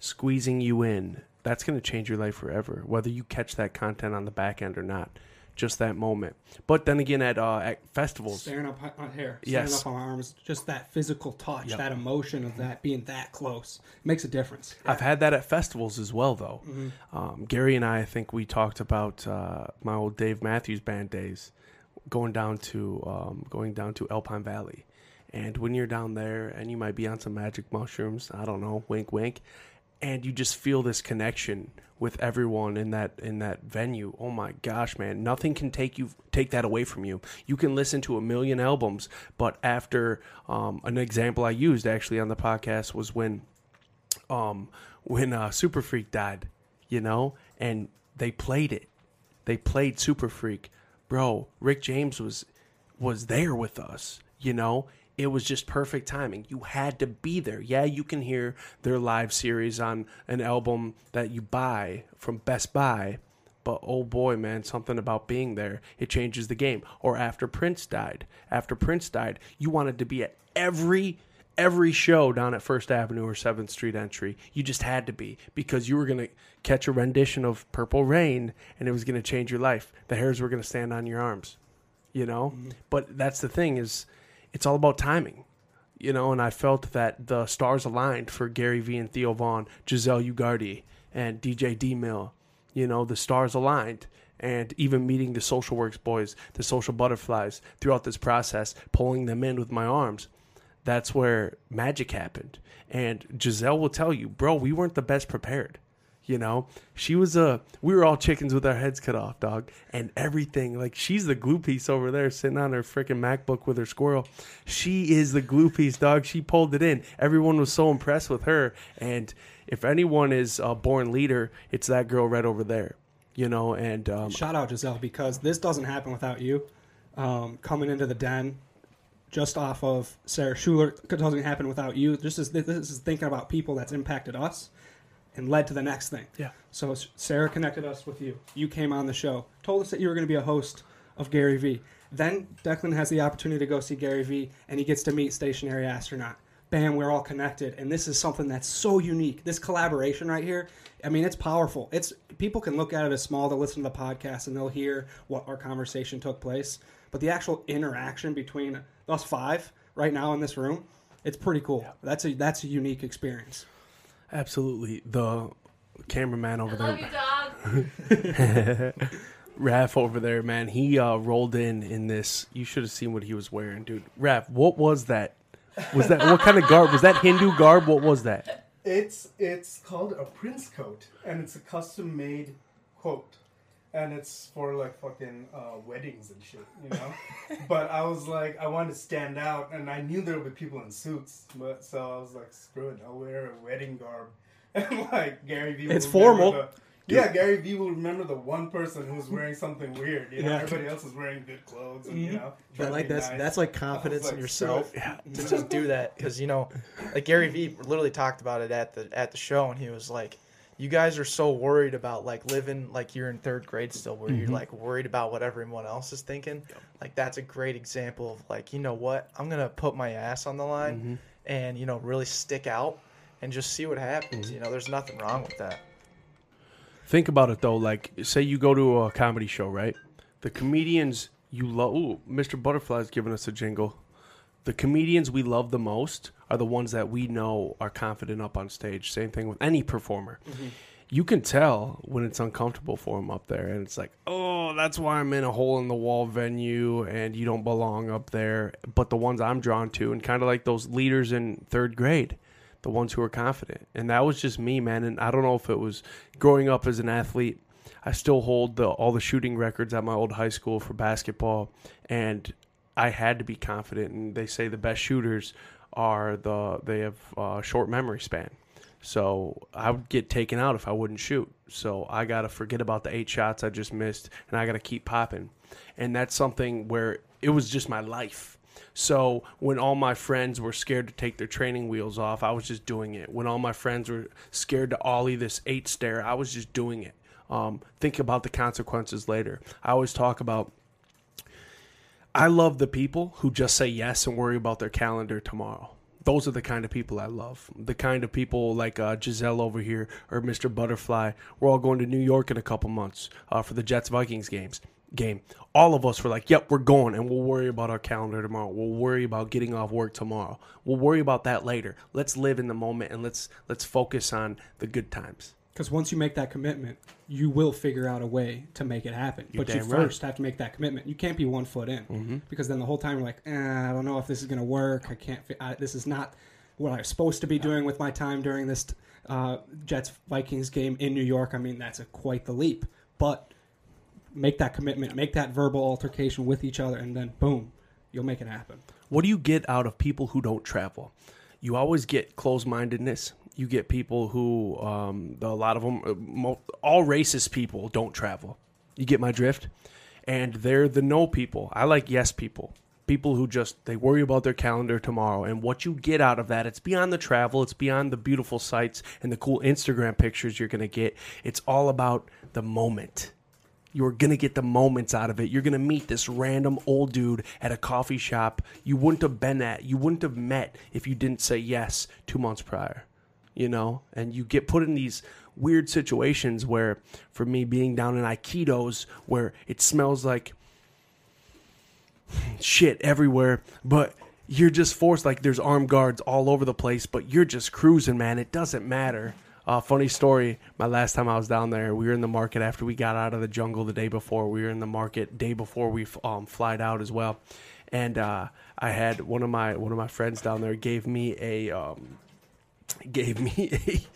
squeezing you in, that's going to change your life forever, whether you catch that content on the back end or not. Just that moment. But then again, at uh, at festivals, Staring up on here, staring Yes. up on my arms, just that physical touch, Yep. that emotion of that being that close makes a difference. I've had that at festivals as well, though. Mm-hmm. Um, Gary and I, I think we talked about uh, my old Dave Matthews Band days, going down to um, going down to Alpine Valley, and when you're down there and you might be on some magic mushrooms, I don't know, wink, wink, and you just feel this connection with everyone in that in that venue. Oh my gosh, man, nothing can take you take that away from you. You can listen to a million albums, but after um, an example I used actually on the podcast was when um, when uh, Super Freak died, you know, and they played it. They played Super Freak, bro. Rick James was was there with us, you know. It was just perfect timing. You had to be there. Yeah, you can hear their live series on an album that you buy from Best Buy, but oh boy, man, something about being there, it changes the game. Or after Prince died, after Prince died, you wanted to be at every every show down at First Avenue or Seventh Street entry. You just had to be because you were gonna catch a rendition of Purple Rain, and it was gonna change your life. The hairs were gonna stand on your arms, you know. Mm-hmm. But that's the thing is, it's all about timing. You know, and I felt that the stars aligned for Gary Vee and Theo Von, Giselle Ugardi, and DJ D Mill. You know, the stars aligned. And even meeting the social works boys, the social butterflies throughout this process, pulling them in with my arms, that's where magic happened. And Giselle will tell you, bro, we weren't the best prepared. You know, she was a. We were all chickens with our heads cut off, dog, and everything. Like she's the glue piece over there, sitting on her freaking MacBook with her squirrel. She is the glue piece, dog. She pulled it in. Everyone was so impressed with her. And if anyone is a born leader, it's that girl right over there. You know, and um, Shout out Giselle because this doesn't happen without you. Um, coming into the den, just off of Sarah Schuler, it doesn't happen without you. Just as this is thinking about people that's impacted us and led to the next thing. Yeah. So Sarah connected us with you. You came on the show, told us that you were going to be a host of Gary Vee. Then Declan has the opportunity to go see Gary Vee, and he gets to meet Stationary Astronaut. Bam, we're all connected, and this is something that's so unique. This collaboration right here, I mean, it's powerful. It's people can look at it as small. They'll listen to the podcast and they'll hear what our conversation took place, but the actual interaction between us five right now in this room, it's pretty cool. That's a that's a unique experience. Absolutely the cameraman over I there. love you, dog. Raph over there, man, he uh, rolled in in this. You should have seen what he was wearing, dude. Raph, what was that? Was that what kind of garb? Was that Hindu garb? What was that? It's it's called a prince coat, and it's a custom made coat, and it's for like fucking uh, weddings and shit, you know. but I was like, I wanted to stand out, and I knew there would be people in suits, but so I was like, screw it, I'll wear a wedding garb, and like Gary Vee. It's formal. the- yeah, Gary Vee will remember the one person who's wearing something weird. You know, Yeah. everybody else is wearing good clothes, and you know. But like that's nice. that's like confidence was in yourself screw it. to just do that because you know, like Gary Vee literally talked about it at the at the show, and he was like, "You guys are so worried about like living like you're in third grade still, where you're mm-hmm. like worried about what everyone else is thinking. Like that's a great example of like, you know what, I'm gonna put my ass on the line, mm-hmm. and you know really stick out and just see what happens. Mm-hmm. You know, there's nothing wrong with that. Think about it though. Like, say you go to a comedy show, right? The comedians you love. Ooh, Mr. Butterfly's giving us a jingle. The comedians we love the most are the ones that we know are confident up on stage. Same thing with any performer. Mm-hmm. You can tell when it's uncomfortable for them up there, and it's like, oh, that's why I'm in a hole in the wall venue, and you don't belong up there. But the ones I'm drawn to, and kind of like those leaders in third grade, the ones who are confident. And that was just me, man. And I don't know if it was growing up as an athlete. I still hold the, all the shooting records at my old high school for basketball, and I had to be confident. And they say the best shooters are the they have uh, short memory span. So I would get taken out if I wouldn't shoot. So I got to forget about the eight shots I just missed, and I got to keep popping. And that's something where it was just my life. So when all my friends were scared to take their training wheels off, I was just doing it. When all my friends were scared to ollie this eight stair, I was just doing it. Um, think about the consequences later. I always talk about. I love the people who just say yes and worry about their calendar tomorrow. Those are the kind of people I love. The kind of people like uh, Giselle over here or Mr. Butterfly. We're all going to New York in a couple months uh, for the Jets Vikings games game. All of us were like, "Yep, we're going, and we'll worry about our calendar tomorrow. We'll worry about getting off work tomorrow. We'll worry about that later. Let's live in the moment and let's let's focus on the good times." Because once you make that commitment, you will figure out a way to make it happen. You're but you right. first have to make that commitment. You can't be one foot in Mm-hmm. because then the whole time you're like, eh, I don't know if this is going to work. I can't. Fi- I, this is not what I'm supposed to be doing with my time during this uh, Jets Vikings game in New York. I mean, that's a, quite the leap. But make that commitment, make that verbal altercation with each other, and then boom, you'll make it happen. What do you get out of people who don't travel? You always get closed mindedness. You get people who, um, a lot of them, uh, all racist people don't travel. You get my drift? And they're the no people. I like yes people. People who just, they worry about their calendar tomorrow. And what you get out of that, it's beyond the travel, it's beyond the beautiful sights and the cool Instagram pictures you're going to get. It's all about the moment. You're going to get the moments out of it. You're going to meet this random old dude at a coffee shop you wouldn't have been at, you wouldn't have met if you didn't say yes two months prior, you know? And you get put in these weird situations where, for me, being down in Iquitos, where it smells like shit everywhere, but you're just forced, like, there's armed guards all over the place, but you're just cruising, man. It doesn't matter. Uh, funny story. My last time I was down there, we were in the market after we got out of the jungle the day before. We were in the market day before we um, flied out as well, and uh, I had one of my one of my friends down there gave me a um, gave me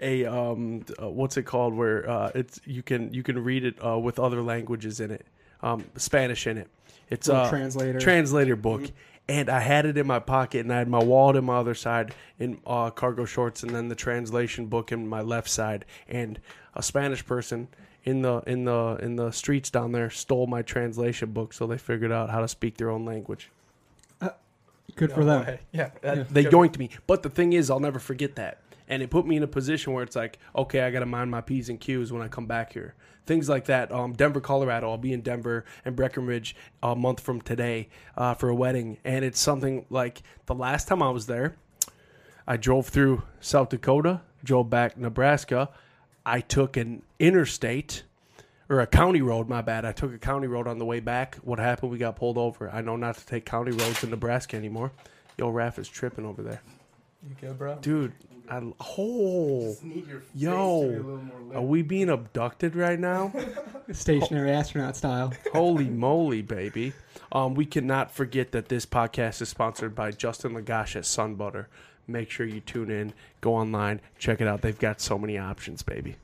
a a um, uh, what's it called where uh, it's you can you can read it uh, with other languages in it, um, Spanish in it. It's a translator. translator book. And I had it in my pocket, and I had my wallet in my other side, in uh, cargo shorts, and then the translation book in my left side. And a Spanish person in the in the in the streets down there stole my translation book, so they figured out how to speak their own language. Good for them. way. Yeah, that- They good. yoinked me. But the thing is, I'll never forget that. And it put me in a position where it's like, okay, I got to mind my P's and Q's when I come back here. Things like that. Um, Denver, Colorado. I'll be in Denver and Breckenridge a month from today uh, for a wedding. And it's something like the last time I was there, I drove through South Dakota, drove back Nebraska. I took an interstate or a county road, my bad. I took a county road on the way back. What happened? We got pulled over. I know not to take county roads in Nebraska anymore. Yo, Raph is tripping over there. You good, bro? Dude, I oh, Just need your face Yo, to be a little more lit. are we being abducted right now? Stationary astronaut style. Holy moly, baby! Um, we cannot forget that this podcast is sponsored by Justin Lagash at Sun Butter. Make sure you tune in, go online, check it out. They've got so many options, baby.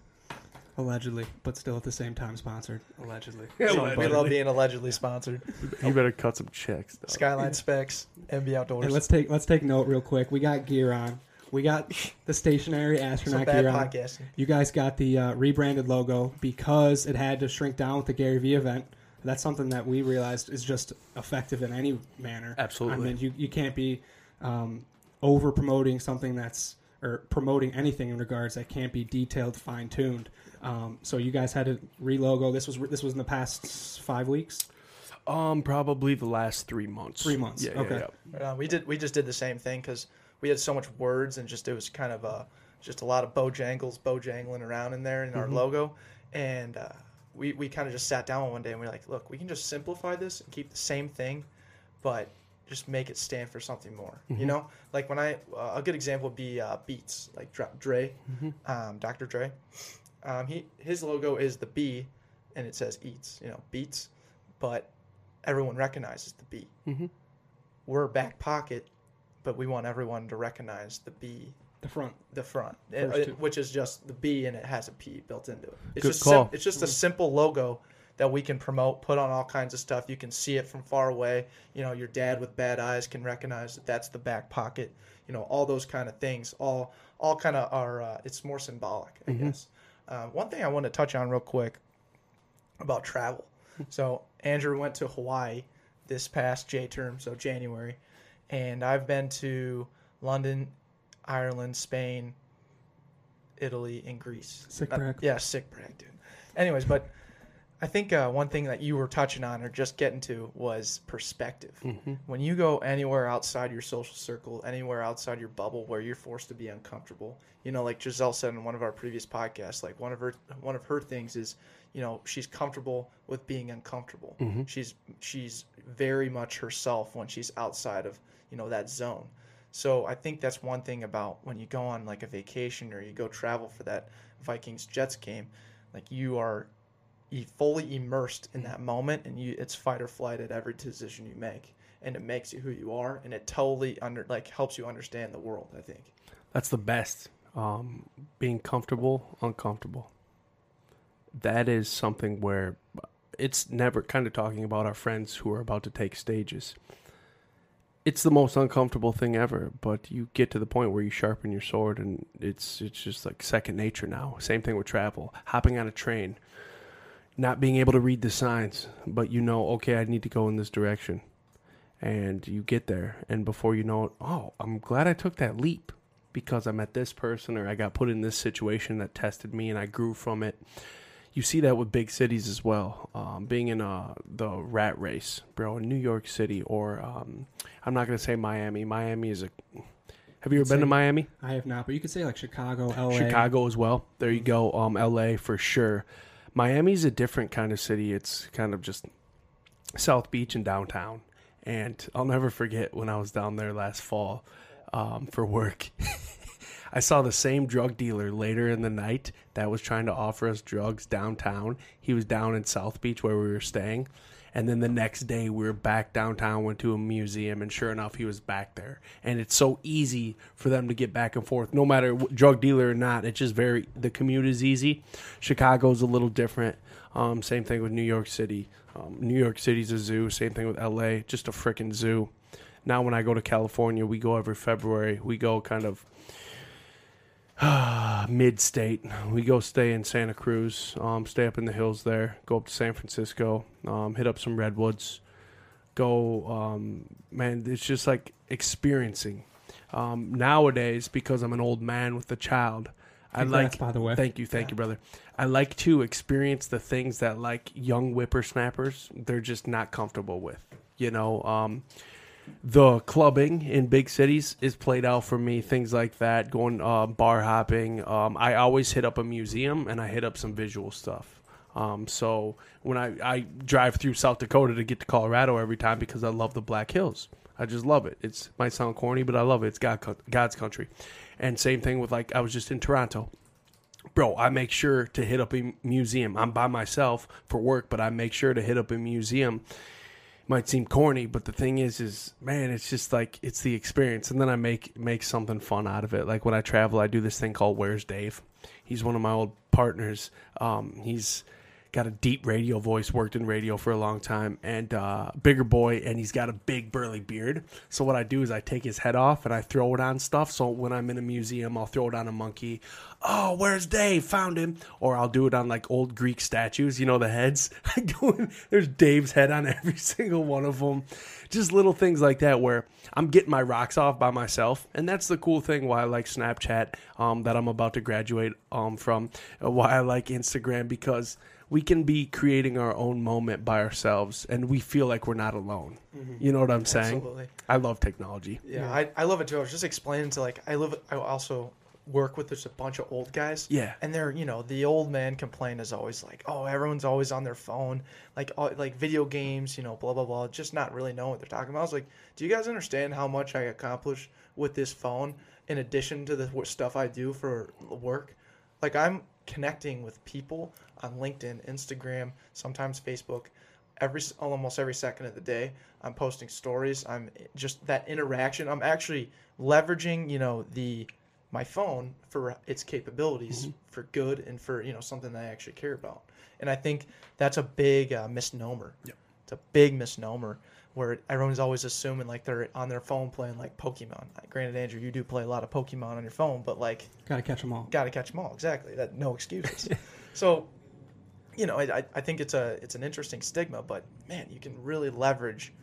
Allegedly, but still at the same time sponsored. Allegedly. Allegedly. We love being allegedly sponsored. You better cut some checks. dog. Skyline Specs, MB Outdoors. Hey, let's take let's take note real quick. We got gear on. We got the stationary Some astronaut gear on. podcasting. You guys got the uh, rebranded logo because it had to shrink down with the Gary Vee event. That's something that we realized is just effective in any manner. Absolutely. I mean, you, you can't be um, over promoting something that's or promoting anything in regards that can't be detailed, fine tuned. Um, so you guys had to relogo. This was this was in the past five weeks. Um, probably the last three months. Three months, Yeah, okay. yeah, yeah. Right. We did. We just did the same thing because we had so much words and just it was kind of uh just a lot of bojangles, bojangling around in there in our logo, and uh, we we kind of just sat down one day and we are like, look, we can just simplify this and keep the same thing, but just make it stand for something more. You know, like when I uh, a good example would be uh, Beats, like Dra- Dre, um, Dr. Dre. Um, he his logo is the B, and it says Eats. You know, Beats, but everyone recognizes the B. Mhm. We're back pocket, but we want everyone to recognize the B The front. the front, First It- which is just the B and it has a P built into it. It's Good just call. sim- it's just a simple logo that we can promote, put on all kinds of stuff. You can see it from far away. You know, your dad with bad eyes can recognize that that's the back pocket. You know, all those kind of things. All all kind of are. Uh, it's more symbolic, I guess. Uh, one thing I want to touch on real quick about travel. So Andrew went to Hawaii this past J term, so January, and I've been to London, Ireland, Spain, Italy, and Greece. Sick Uh, brag. yeah, sick brag, dude. Anyways, but I think uh, one thing that you were touching on or just getting to was perspective. When you go anywhere outside your social circle, anywhere outside your bubble where you're forced to be uncomfortable, you know, like Giselle said in one of our previous podcasts, like one of her one of her things is, you know, she's comfortable with being uncomfortable. She's she's very much herself when she's outside of you know that zone. So I think that's one thing about when you go on like a vacation or you go travel for that Vikings Jets game, like you are fully immersed in that moment and you it's fight or flight at every decision you make and it makes you who you are and it totally under like helps you understand the world i think That's the best. Um, being comfortable, uncomfortable. That is something where it's never kind of talking about our friends who are about to take stages. It's the most uncomfortable thing ever, but you get to the point where you sharpen your sword and it's it's just like second nature now. Same thing with travel. Hopping on a train, not being able to read the signs, but you know, okay, I need to go in this direction. And you get there and before you know it, oh, I'm glad I took that leap because I met this person or I got put in this situation that tested me and I grew from it. You see that with big cities as well. Um, being in uh, the rat race, bro, in New York City, or um, I'm not going to say Miami. Miami is a. Have you ever been to Miami? I have not, but you could say like Chicago, LA. Chicago as well. There you go. Um, LA for sure. Miami's a different kind of city. It's kind of just South Beach and downtown. And I'll never forget when I was down there last fall um, for work. I saw the same drug dealer later in the night that was trying to offer us drugs downtown. He was down in South Beach where we were staying. And then the next day we were back downtown, went to a museum, and sure enough, he was back there. And it's so easy for them to get back and forth, no matter what, drug dealer or not. It's just very the commute is easy. Chicago's a little different. Um, same thing with New York City. Um, New York City's a zoo. Same thing with LA, just a freaking zoo. Now when I go to California, we go every February. We go kind of mid state. We go stay in Santa Cruz, um, stay up in the hills there, go up to San Francisco, um, hit up some redwoods, go, um, man, it's just like experiencing. Um, nowadays, because I'm an old man with a child, I like. by the way. Thank you, thank you, brother. I like to experience the things that like young whippersnappers they're just not comfortable with. You know, um, the clubbing in big cities is played out for me. Things like that, going uh, bar hopping. Um, I always hit up a museum and I hit up some visual stuff. Um, so when I, I drive through South Dakota to get to Colorado every time because I love the Black Hills. I just love it. It's might sound corny, but I love it. It's God, God's country. And same thing with like I was just in Toronto bro, I make sure to hit up a museum. I'm by myself for work, but I make sure to hit up a museum. Might seem corny, but the thing is, is man, it's just like it's the experience, and then I make make something fun out of it. Like when I travel, I do this thing called "Where's Dave." He's one of my old partners. Um, he's got a deep radio voice, worked in radio for a long time, and uh, bigger boy, and he's got a big burly beard. So what I do is I take his head off and I throw it on stuff. So when I'm in a museum, I'll throw it on a monkey. Oh, where's Dave? Found him. Or I'll do it on like old Greek statues. You know the heads. I go in, there's Dave's head on every single one of them. Just little things like that where I'm getting my rocks off by myself, and that's the cool thing. Why I like Snapchat, um, that I'm about to graduate um, from. uh, Why I like Instagram because we can be creating our own moment by ourselves and we feel like we're not alone. Mm-hmm. You know what I'm saying? Absolutely. I love technology. Yeah, I, I love it too. I was just explaining to like I live. I also work with just a bunch of old guys. Yeah. and they're you know the old man complaint is always like, oh, everyone's always on their phone, like all, like video games, you know, blah blah blah, just not really knowing what they're talking about. I was like, do you guys understand how much I accomplish with this phone in addition to the stuff I do for work? Like I'm connecting with people on LinkedIn, Instagram, sometimes Facebook every almost every second of the day. I'm posting stories. I'm just that interaction. I'm actually leveraging, you know, the my phone for its capabilities for good and for you know something that I actually care about. And I think that's a big uh, misnomer. Yep. It's a big misnomer where everyone's always assuming like they're on their phone playing like Pokemon. Like, granted, Andrew, you do play a lot of Pokemon on your phone, but like Gotta catch them all. got to catch them all. Exactly. That no excuses. so, you know, I, I- think it's a it's an interesting stigma, but man, you can really leverage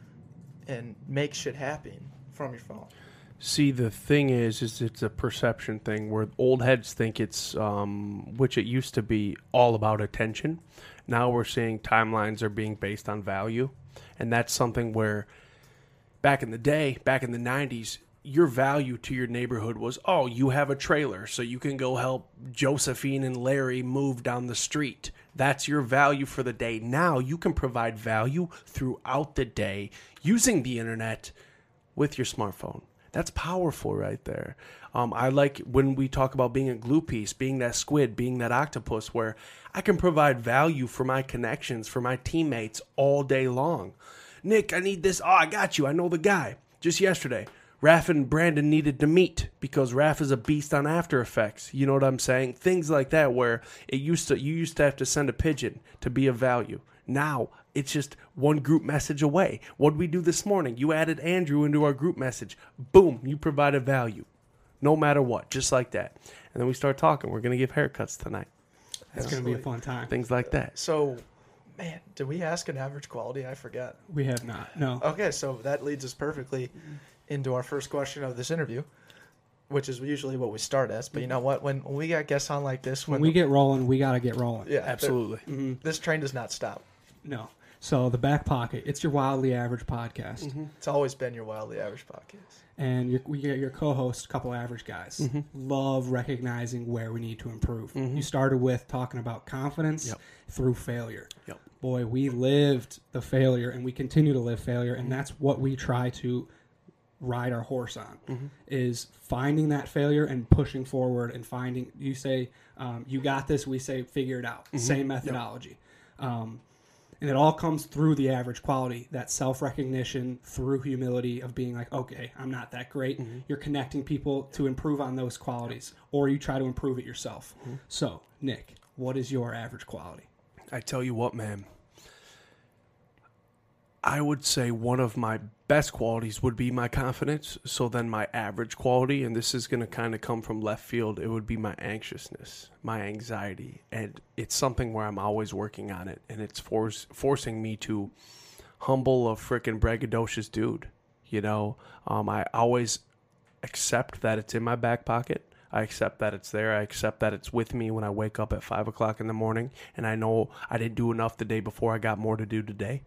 and make shit happen from your phone. See, the thing is, is it's a perception thing where old heads think it's, um, which it used to be all about attention. Now we're seeing timelines are being based on value, and that's something where back in the day, back in the '90s, your value to your neighborhood was, oh, you have a trailer, so you can go help Josephine and Larry move down the street. That's your value for the day. Now you can provide value throughout the day using the internet with your smartphone. That's powerful right there. Um, I like when we talk about being a glue piece, being that squid, being that octopus, where I can provide value for my connections, for my teammates all day long. Nick, I need this. Oh, I got you. I know the guy. Just yesterday, Raph and Brandon needed to meet because Raph is a beast on After Effects. You know what I'm saying? Things like that where it used to you used to have to send a pigeon to be of value. Now it's just one group message away. What did we do this morning? You added Andrew into our group message. Boom, you provided value. No matter what, just like that. And then we start talking. We're gonna give haircuts tonight. It's gonna be a fun time. Things like that. So, man, did we ask an average quality? I forget. We have not. No. Okay, so that leads us perfectly into our first question of this interview, which is usually what we start as. But you know what? When, when we got guests on like this, When we get rolling, we gotta get rolling. yeah, Absolutely. Mm-hmm. this train does not stop. No. So the back pocket, it's your wildly average podcast, It's always been your wildly average podcast. and your, we get your co-host, a couple average guys. Mm-hmm. Love recognizing where we need to improve. You started with talking about confidence Yep. through failure. Yep. Boy, we lived the failure, and we continue to live failure, and that's what we try to ride our horse on is finding that failure and pushing forward and finding you say um, you got this we say figure it out. Same methodology. Um, and it all comes through the average quality that self-recognition through humility of being like okay i'm not that great. You're connecting people to improve on those qualities or you try to improve it yourself. So nick what is your average quality? I tell you what, man. I would say one of my best qualities would be my confidence. So then my average quality, and this is going to kind of come from left field, it would be my anxiousness, my anxiety. And it's something where I'm always working on it. And it's force, forcing me to humble a freaking braggadocious dude. You know, um, I always accept that it's in my back pocket. I accept that it's there. I accept that it's with me when I wake up at five o'clock in the morning, and I know I didn't do enough the day before. I got more to do today.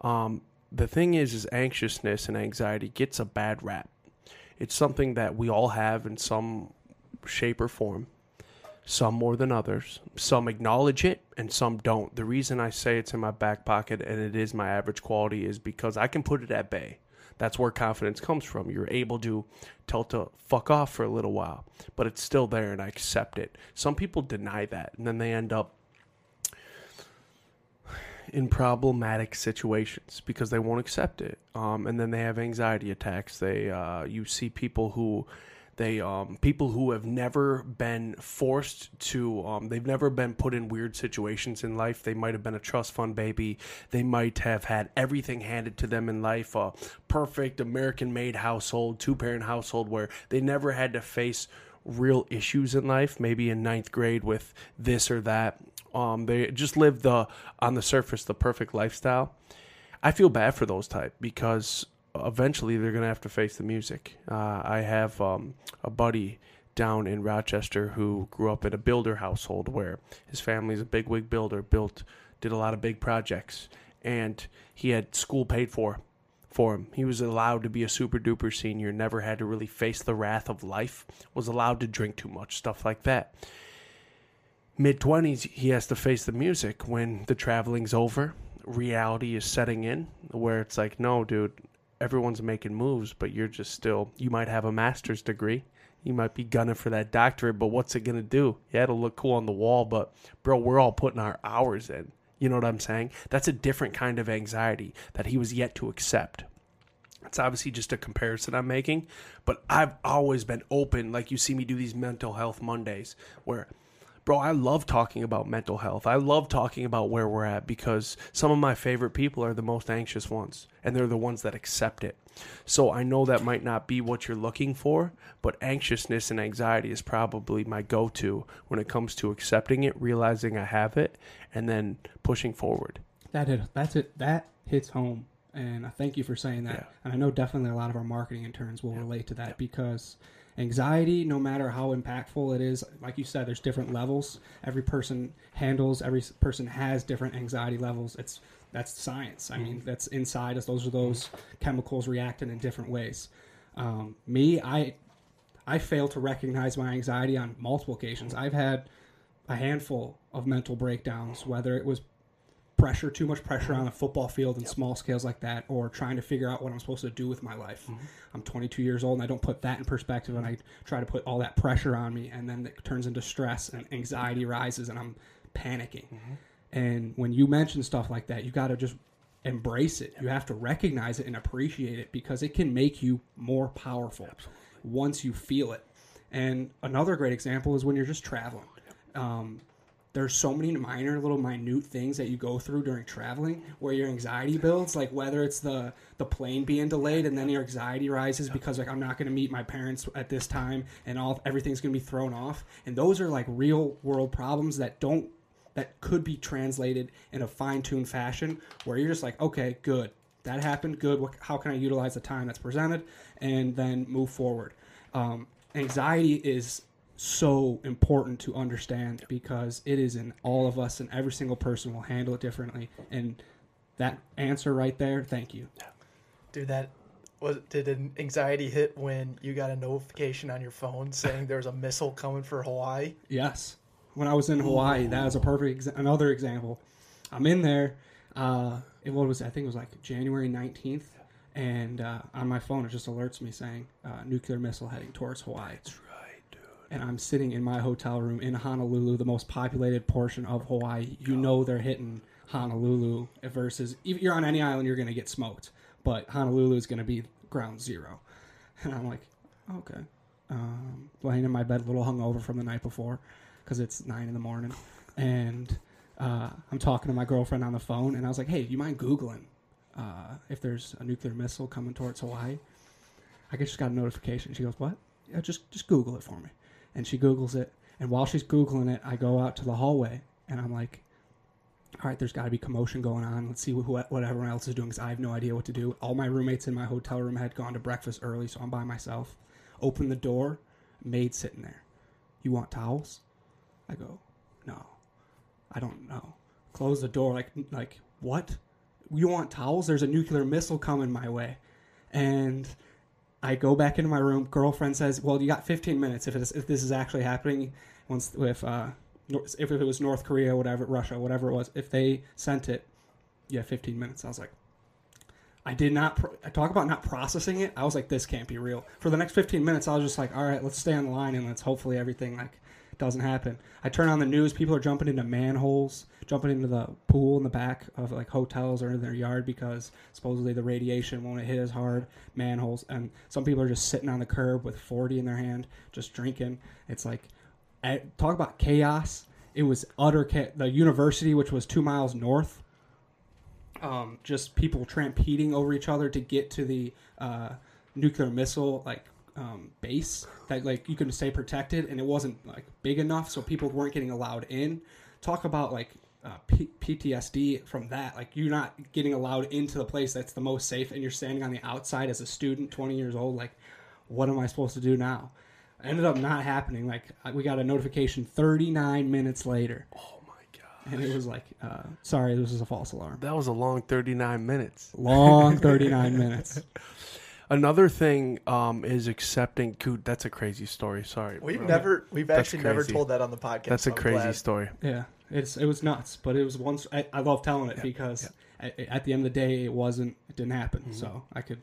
Um, the thing is, is anxiousness and anxiety gets a bad rap. It's something that we all have in some shape or form. Some more than others. Some acknowledge it and some don't. The reason I say it's in my back pocket and it is my average quality is because I can put it at bay. That's where confidence comes from. You're able to tell to fuck off for a little while, but it's still there and I accept it. Some people deny that and then they end up in problematic situations because they won't accept it. Um, and then they have anxiety attacks. They uh, you see people who they um, people who have never been forced to um, they've never been put in weird situations in life. They might have been a trust fund baby. They might have had everything handed to them in life, a perfect American made household, two parent household where they never had to face real issues in life, maybe in ninth grade with this or that. Um, they just live the on the surface the perfect lifestyle. I feel bad for those type because eventually they're gonna have to face the music. Uh, I have um, a buddy down in Rochester who grew up in a builder household where his family's a big wig builder, built did a lot of big projects, and he had school paid for for him. He was allowed to be a super duper senior, never had to really face the wrath of life, was allowed to drink too much, stuff like that. Mid 20s, he has to face the music when the traveling's over, reality is setting in, where it's like, no, dude, everyone's making moves, but you're just still, you might have a master's degree. You might be gunning for that doctorate, but what's it going to do? Yeah, it'll look cool on the wall, but bro, we're all putting our hours in. You know what I'm saying? That's a different kind of anxiety that he was yet to accept. It's obviously just a comparison I'm making, but I've always been open. Like you see me do these mental health Mondays where, bro, I love talking about mental health. I love talking about where we're at because some of my favorite people are the most anxious ones and they're the ones that accept it. So I know that might not be what you're looking for, but anxiousness and anxiety is probably my go to when it comes to accepting it, realizing I have it, and then pushing forward. That hit, that's it. That hits home, and I thank you for saying that. Yeah. And I know definitely a lot of our marketing interns will relate to that because anxiety, no matter how impactful it is, like you said, there's different levels. Every person handles. Every person has different anxiety levels. It's that's science. I mean, that's inside us. Those are those chemicals reacting in different ways. Um, me, I I fail to recognize my anxiety on multiple occasions. I've had a handful of mental breakdowns, whether it was pressure, too much pressure mm-hmm. on a football field and small scales like that, or trying to figure out what I'm supposed to do with my life. Mm-hmm. I'm 22 years old and I don't put that in perspective, and I try to put all that pressure on me, and then it turns into stress and anxiety rises, and I'm panicking. Mm-hmm. And when you mention stuff like that, you got to just embrace it. You have to recognize it and appreciate it because it can make you more powerful once you feel it. And another great example is when you're just traveling. Um, there's so many minor little minute things that you go through during traveling where your anxiety builds like whether it's the the plane being delayed and then your anxiety rises because like I'm not going to meet my parents at this time and all everything's going to be thrown off. And those are like real world problems that don't that could be translated in a fine-tuned fashion where you're just like okay good. That happened. Good. What, how can i utilize the time that's presented? and then move forward. Um, anxiety is so important to understand because it is in all of us and every single person will handle it differently and that answer right there thank you Dude, that was did an anxiety hit when you got a notification on your phone saying there was a missile coming for Hawaii? Yes. When I was in Hawaii, that was a perfect exa- another example. I'm in there. Uh, it what was it? I think it was like January 19th, and uh, on my phone it just alerts me saying uh, nuclear missile heading towards Hawaii. And I'm sitting in my hotel room in Honolulu, the most populated portion of Hawaii. You know they're hitting Honolulu versus if you're on any island, you're gonna get smoked, but Honolulu is gonna be ground zero. And I'm like, okay. Um, laying in my bed, a little hungover from the night before, because it's nine in the morning, and uh, I'm talking to my girlfriend on the phone, and I was like, "Hey, you mind googling uh, if there's a nuclear missile coming towards Hawaii?" I just got a notification. She goes, "What? Yeah, just just Google it for me." And she Googles it, and while she's googling it, I go out to the hallway, and I'm like, "All right, there's got to be commotion going on. Let's see what, what everyone else is doing because I have no idea what to do." All my roommates in my hotel room had gone to breakfast early, so I'm by myself. Open the door, maid sitting there. You want towels? I go, no, I don't know. Close the door. Like, like what? You want towels? There's a nuclear missile coming my way, and I go back into my room. Girlfriend says, "Well, you got 15 minutes if if this is actually happening. Once if uh, if it was North Korea, whatever, Russia, whatever it was, if they sent it, you have 15 minutes." I was like, I did not pro- I talk about not processing it. I was like, this can't be real. For the next 15 minutes, I was just like, all right, let's stay on the line and let's hopefully everything like doesn't happen. I turn on the news. People are jumping into manholes, jumping into the pool in the back of like hotels or in their yard because supposedly the radiation won't hit as hard. Manholes, and some people are just sitting on the curb with 40 in their hand, just drinking. It's like, I, talk about chaos. It was utter cha- the university, which was two miles north um, just people trampeding over each other to get to the uh, nuclear missile like um, base that like you can stay protected, and it wasn't like big enough, so people weren't getting allowed in. Talk about like uh, P- PTSD from that. Like you're not getting allowed into the place that's the most safe, and you're standing on the outside as a student, 20 years old. Like, what am I supposed to do now? Ended up not happening. Like we got a notification 39 minutes later, Oh my god. and it was like, uh, "Sorry, this is a false alarm." That was a long 39 minutes. Long 39 minutes. Another thing um, is accepting. Dude, that's a crazy story. Sorry. We've bro. never, we've That's actually never crazy. told that on the podcast. That's so a I'm crazy glad. story. Yeah, it's it was nuts, but it was once. I, I love telling it because At, at the end of the day, it wasn't. It didn't happen. So I could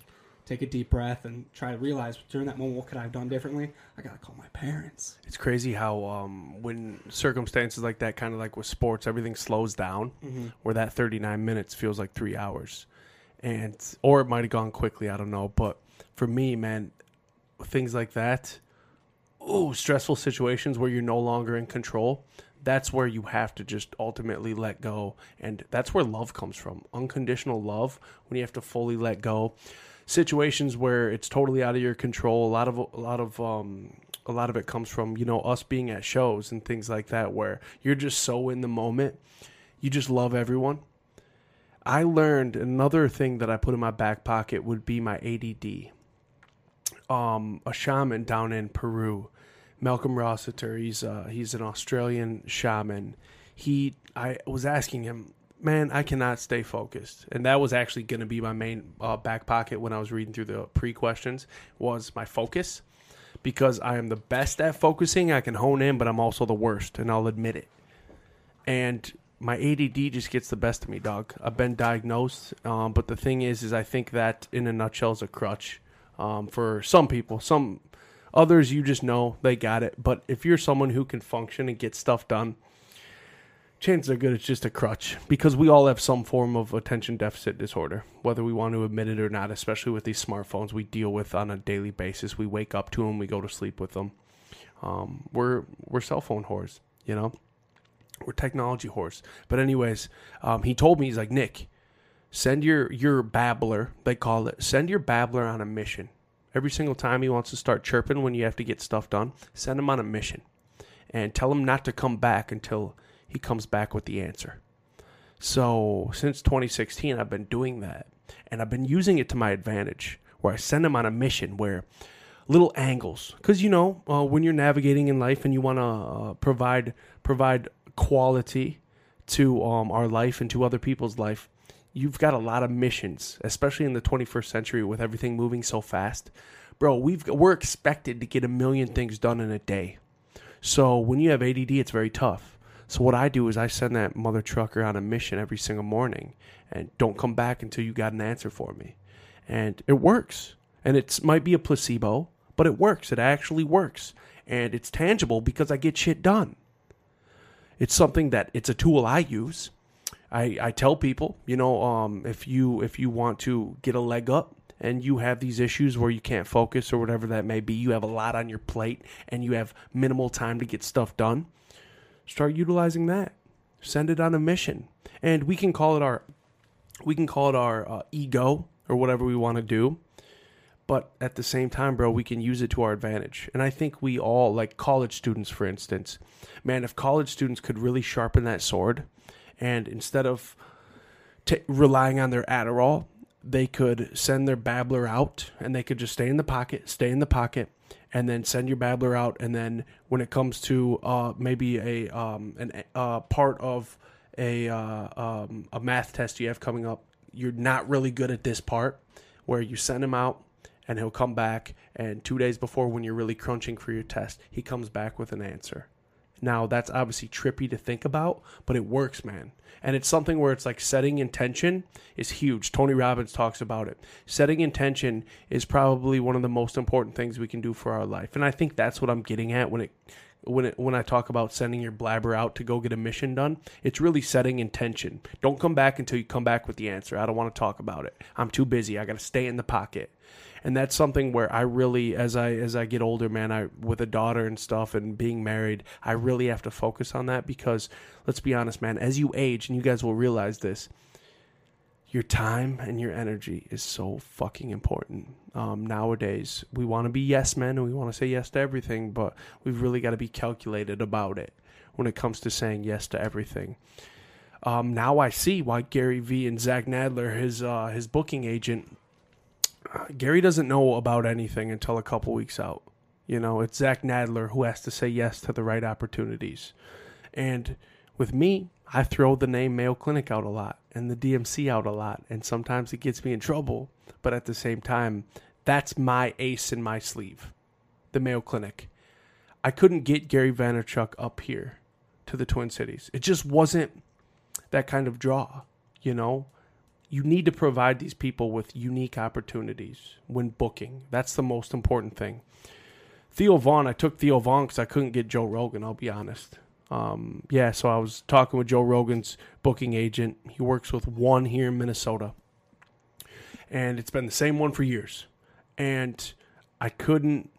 take a deep breath and try to realize during that moment what could I have done differently. I gotta call my parents. It's crazy how um, when circumstances like that, kind of like with sports, everything slows down. Mm-hmm. Where that 39 minutes feels like three hours, and or it might have gone quickly. I don't know, but for me, man, things like that, oh, stressful situations where you're no longer in control. That's where you have to just ultimately let go, and that's where love comes from. Unconditional love when you have to fully let go. Situations where it's totally out of your control. A lot of a lot of um, a lot of it comes from you know us being at shows and things like that where you're just so in the moment you just love everyone i learned another thing that i put in my back pocket would be my add um, a shaman down in peru malcolm rossiter he's uh, he's an australian shaman he i was asking him man i cannot stay focused and that was actually going to be my main uh, back pocket when i was reading through the pre-questions was my focus because I am the best at focusing. I can hone in, but I'm also the worst, and I'll admit it. And my ADD just gets the best of me, dog. I've been diagnosed, um, but the thing is, is I think that in a nutshell is a crutch um, for some people. Some others, you just know they got it. But if you're someone who can function and get stuff done, chances are good it's just a crutch because we all have some form of attention deficit disorder, whether we want to admit it or not, especially with these smartphones we deal with on a daily basis. We wake up to them, we go to sleep with them. Um, we're, we're cell phone whores, you know? We're technology horse. But, anyways, um, he told me, he's like, Nick, send your, your babbler, they call it, send your babbler on a mission. Every single time he wants to start chirping when you have to get stuff done, send him on a mission and tell him not to come back until he comes back with the answer. So since 2016, I've been doing that, and I've been using it to my advantage. Where I send him on a mission where little angles, because you know uh, when you're navigating in life and you want to uh, provide provide quality to um, our life and to other people's life, you've got a lot of missions, especially in the 21st century with everything moving so fast. Bro, we've we're expected to get a million things done in a day. So when you have ADD, it's very tough. So what I do is I send that mother trucker on a mission every single morning and don't come back until you got an answer for me. And it works. And it might be a placebo, but it works. It actually works. And it's tangible because I get shit done. It's something that it's a tool I use. I, I tell people, you know, um, if you if you want to get a leg up and you have these issues where you can't focus or whatever that may be, you have a lot on your plate and you have minimal time to get stuff done start utilizing that. Send it on a mission, and we can call it our we can call it our uh, ego or whatever we want to do. But at the same time, bro, we can use it to our advantage. And I think we all, like college students, for instance, man, if college students could really sharpen that sword, and instead of t- relying on their Adderall, they could send their babbler out and they could just stay in the pocket, stay in the pocket, and then send your babbler out. And then when it comes to uh, maybe a um, an uh, part of a uh, um, a math test you have coming up, you're not really good at this part, where you send them out and he'll come back, and two days before when you're really crunching for your test, he comes back with an answer. Now that's obviously trippy to think about, but it works, man. And it's something where it's like setting intention is huge. Tony Robbins talks about it. Setting intention is probably one of the most important things we can do for our life. And I think that's what I'm getting at when it when it, when I talk about sending your blabber out to go get a mission done, it's really setting intention. Don't come back until you come back with the answer. I don't want to talk about it. I'm too busy. I got to stay in the pocket and that's something where I really, as I as I get older, man, I with a daughter and stuff, and being married, I really have to focus on that because let's be honest, man, as you age, and you guys will realize this, your time and your energy is so fucking important. Um, nowadays, we want to be yes men and we want to say yes to everything, but we've really got to be calculated about it when it comes to saying yes to everything. Um, now I see why Gary Vee and Zach Nadler, his uh, his booking agent, Gary doesn't know about anything until a couple weeks out. You know, it's Zach Nadler who has to say yes to the right opportunities. And with me, I throw the name Mayo Clinic out a lot and the DMC out a lot. And sometimes it gets me in trouble. But at the same time, that's my ace in my sleeve the Mayo Clinic. I couldn't get Gary Vaynerchuk up here to the Twin Cities. It just wasn't that kind of draw, you know? You need to provide these people with unique opportunities when booking. That's the most important thing. Theo Von, I took Theo Von because I couldn't get Joe Rogan. I'll be honest. Um, yeah, so I was talking with Joe Rogan's booking agent. He works with one here in Minnesota. and it's been the same one for years. And I couldn't.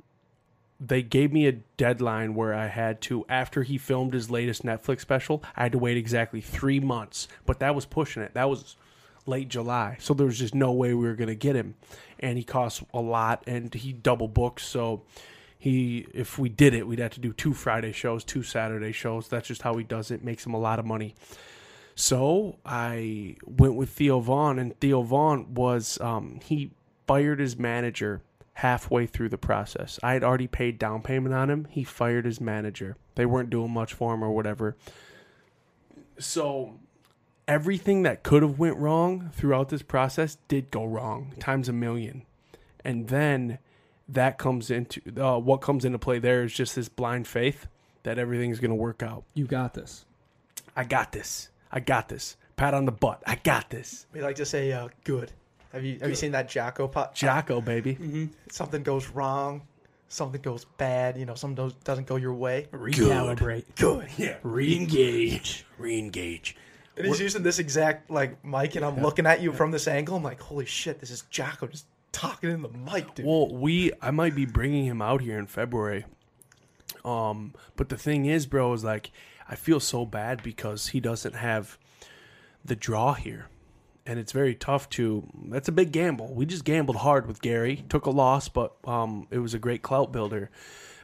They gave me a deadline where I had to, after he filmed his latest Netflix special, I had to wait exactly three months. But that was pushing it. That was late July. So there was just no way we were going to get him. And he costs a lot and he double books. So he, if we did it, we'd have to do two Friday shows, two Saturday shows. That's just how he does it. Makes him a lot of money. So I went with Theo Von, and Theo Von was, um, he fired his manager halfway through the process. I had already paid down payment on him. He fired his manager. They weren't doing much for him or whatever. So everything that could have went wrong throughout this process did go wrong times a million. And then that comes into uh, what comes into play there is just this blind faith that everything's going to work out. You got this. I got this. I got this. Pat on the butt. I got this. We like to say uh, good. Have you have you seen that Jocko pot? Jocko, baby. Mm-hmm. Something goes wrong, something goes bad. You know, something does- doesn't go your way. Recalibrate. Good. Yeah. Re-engage. Re-engage. And he's using this exact like mic, and I'm looking at you from this angle. I'm like, holy shit, this is Jocko just talking in the mic, dude. Well, we I might be bringing him out here in February. Um, but the thing is, bro, is like I feel so bad because he doesn't have the draw here. And it's very tough to that's a big gamble. We just gambled hard with Gary. Took a loss, but um it was a great clout builder.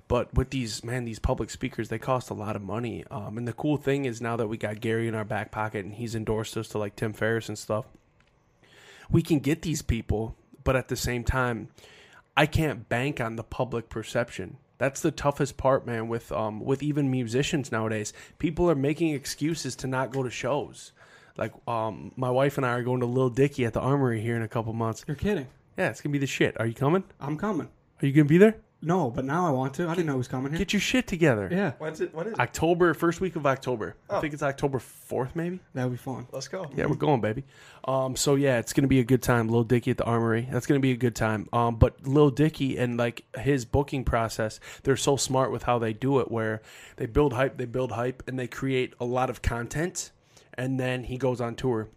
But with these man, these public speakers, they cost a lot of money. Um, and the cool thing is now that we got Gary in our back pocket and he's endorsed us to like Tim Ferriss and stuff, we can get these people, but at the same time, I can't bank on the public perception. That's the toughest part, man. With um, with even musicians nowadays, people are making excuses to not go to shows. Like um, my wife and I are going to Lil Dicky at the Armory here in a couple months. You're kidding. Yeah, it's gonna be the shit. Are you coming? I'm coming. Are you gonna be there? No, but now I want to. I didn't know he was coming here. Get your shit together. yeah, When's it? When is it? October, first week of October. I Oh. think it's October fourth, maybe. that would be fun. Let's go. Yeah, we're going, baby. Um, so yeah, it's gonna be a good time. Lil Dicky at the Armory. That's gonna be a good time. Um, but Lil Dicky and like his booking process, they're so smart with how they do it. Where they build hype, they build hype, and they create a lot of content, and then he goes on tour.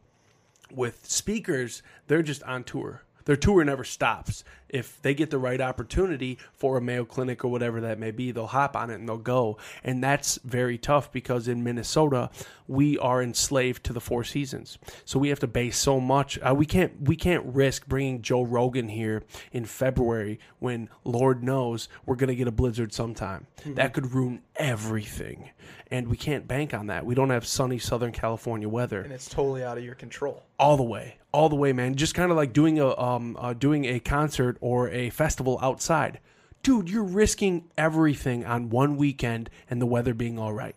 With speakers, they're just on tour. Their tour never stops. If they get the right opportunity for a Mayo Clinic or whatever that may be, they'll hop on it and they'll go. And that's very tough because in Minnesota, we are enslaved to the Four Seasons. So we have to base so much. Uh, we can't we can't risk bringing Joe Rogan here in February when Lord knows we're gonna get a blizzard sometime. That could ruin everything, and we can't bank on that. We don't have sunny Southern California weather And it's totally out of your control. all the way all the way man. Just kind of like doing a um uh, doing a concert or a festival outside. Dude you're risking everything on one weekend and the weather being all right.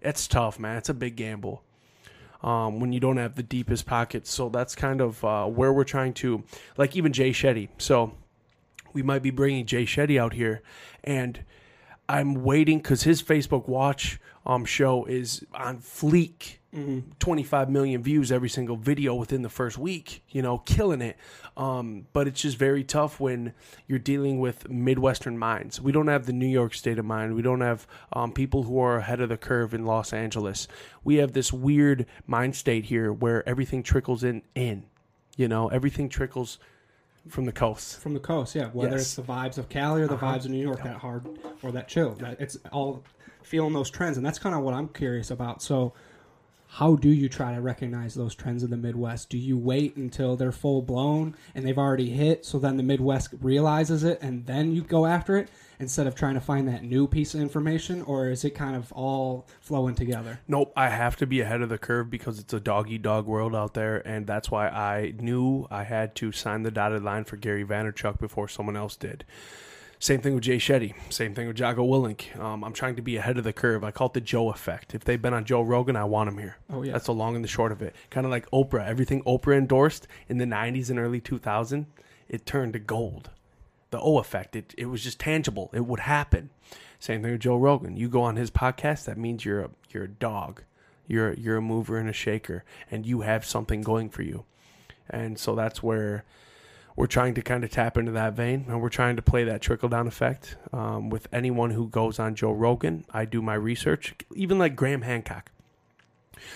it's tough man. It's a big gamble um, when you don't have the deepest pockets. So that's kind of uh, where we're trying to like even jay shetty. So we might be bringing jay shetty out here and i'm waiting because his facebook watch um, show is on fleek 25 million views every single video within the first week, you know, killing it. Um, but it's just very tough when you're dealing with Midwestern minds. We don't have the New York state of mind. We don't have um, people who are ahead of the curve in Los Angeles. We have this weird mind state here where everything trickles in, in, you know, everything trickles from the coast. from the coast. Yeah, whether Yes. it's the vibes of Cali or the Uh-huh. vibes of New York, that hard or that chill. That it's all feeling those trends, and that's kind of what I'm curious about. So, how do you try to recognize those trends in the Midwest? Do you wait until they're full blown and they've already hit, so then the Midwest realizes it, and then you go after it instead of trying to find that new piece of information, or is it kind of all flowing together? Nope, I have to be ahead of the curve because it's a dog eat dog world out there, and that's why I knew I had to sign the dotted line for Gary Vaynerchuk before someone else did. Same thing with Jay Shetty. Same thing with Jocko Willink. Um, I'm trying to be ahead of the curve. I call it the Joe effect. If they've been on Joe Rogan, I want them here. Oh, yeah. That's the long and the short of it. Kind of like Oprah. Everything Oprah endorsed in the 90s and early 2000, it turned to gold. The O effect. It it was just tangible. It would happen. Same thing with Joe Rogan. You go on his podcast, that means you're a you're a dog. You're you're a mover and a shaker, and you have something going for you. And so that's where we're trying to kind of tap into that vein, and we're trying to play that trickle down effect um, with anyone who goes on Joe Rogan. I do my research, even like Graham Hancock.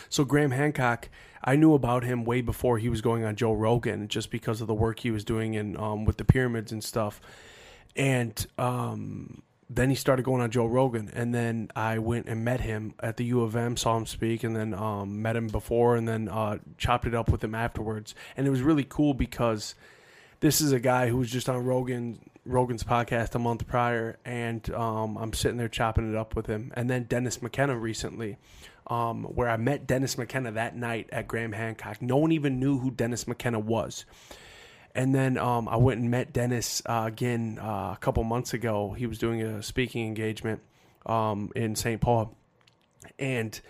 So Graham Hancock, I knew about him way before he was going on Joe Rogan, just because of the work he was doing in um, with the pyramids and stuff. And um, then he started going on Joe Rogan, and then I went and met him at the U of M, saw him speak, and then um, met him before, and then uh, chopped it up with him afterwards. And it was really cool because this is a guy who was just on Rogan Rogan's podcast a month prior, and um, I'm sitting there chopping it up with him. And then Dennis McKenna recently, um, where I met Dennis McKenna that night at Graham Hancock. No one even knew who Dennis McKenna was. And then um, I went and met Dennis uh, again uh, a couple months ago. He was doing a speaking engagement um, in St. Paul. And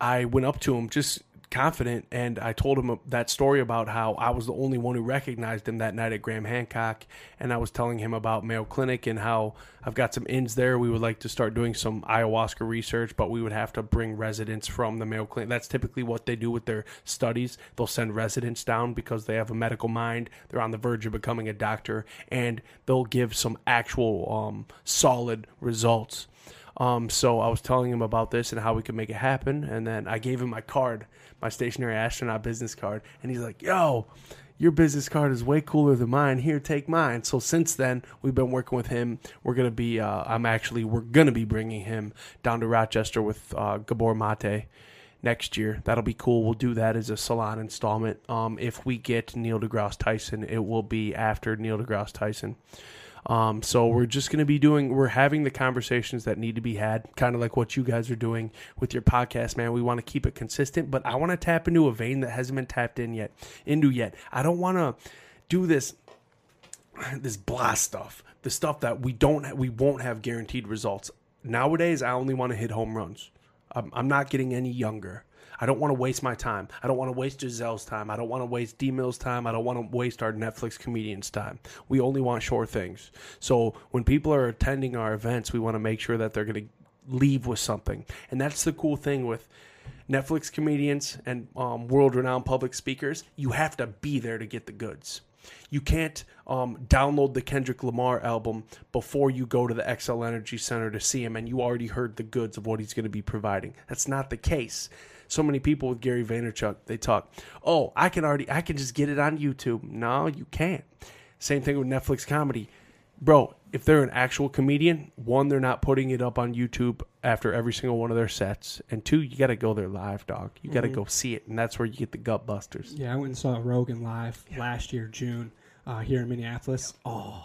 I went up to him just confident and I told him that story about how I was the only one who recognized him that night at Graham Hancock and I was telling him about Mayo Clinic and how I've got some ins there. We would like to start doing some ayahuasca research but we would have to bring residents from the Mayo Clinic. That's typically what they do with their studies. They'll send residents down because they have a medical mind. They're on the verge of becoming a doctor and they'll give some actual um, solid results. Um, so I was telling him about this and how we could make it happen. And then I gave him my card, my stationary astronaut business card. And he's like, yo, your business card is way cooler than mine. Here, take mine. So since then, we've been working with him. We're gonna be, uh, I'm actually, we're gonna be bringing him down to Rochester with uh, Gabor Mate next year. That'll be cool. We'll do that as a salon installment. Um, if we get Neil deGrasse Tyson, it will be after Neil deGrasse Tyson. Um, so we're just going to be doing, we're having the conversations that need to be had, kind of like what you guys are doing with your podcast, man. We want to keep it consistent, but I want to tap into a vein that hasn't been tapped in yet, into yet. I don't want to do this, this blah stuff, the stuff that we don't, we won't have guaranteed results. Nowadays, I only want to hit home runs. I'm, I'm not getting any younger. I don't want to waste my time. I don't want to waste Giselle's time. I don't want to waste D Mill's time. I don't want to waste our Netflix comedians' time. We only want short things. So when people are attending our events, we want to make sure that they're going to leave with something. And that's the cool thing with Netflix comedians and um, world renowned public speakers. You have to be there to get the goods. You can't um, download the Kendrick Lamar album before you go to the Xcel Energy Center to see him and you already heard the goods of what he's going to be providing. That's not the case so many people with Gary Vaynerchuk, they talk, oh, I can already, I can just get it on YouTube. No, you can't. Same thing with Netflix comedy. Bro, if they're an actual comedian, one, they're not putting it up on YouTube after every single one of their sets. And two, you got to go there live, dog. You got to mm-hmm. go see it. And that's where you get the gut busters. Yeah, I went and saw Rogan live yeah. last year, June, uh, here in Minneapolis. Oh.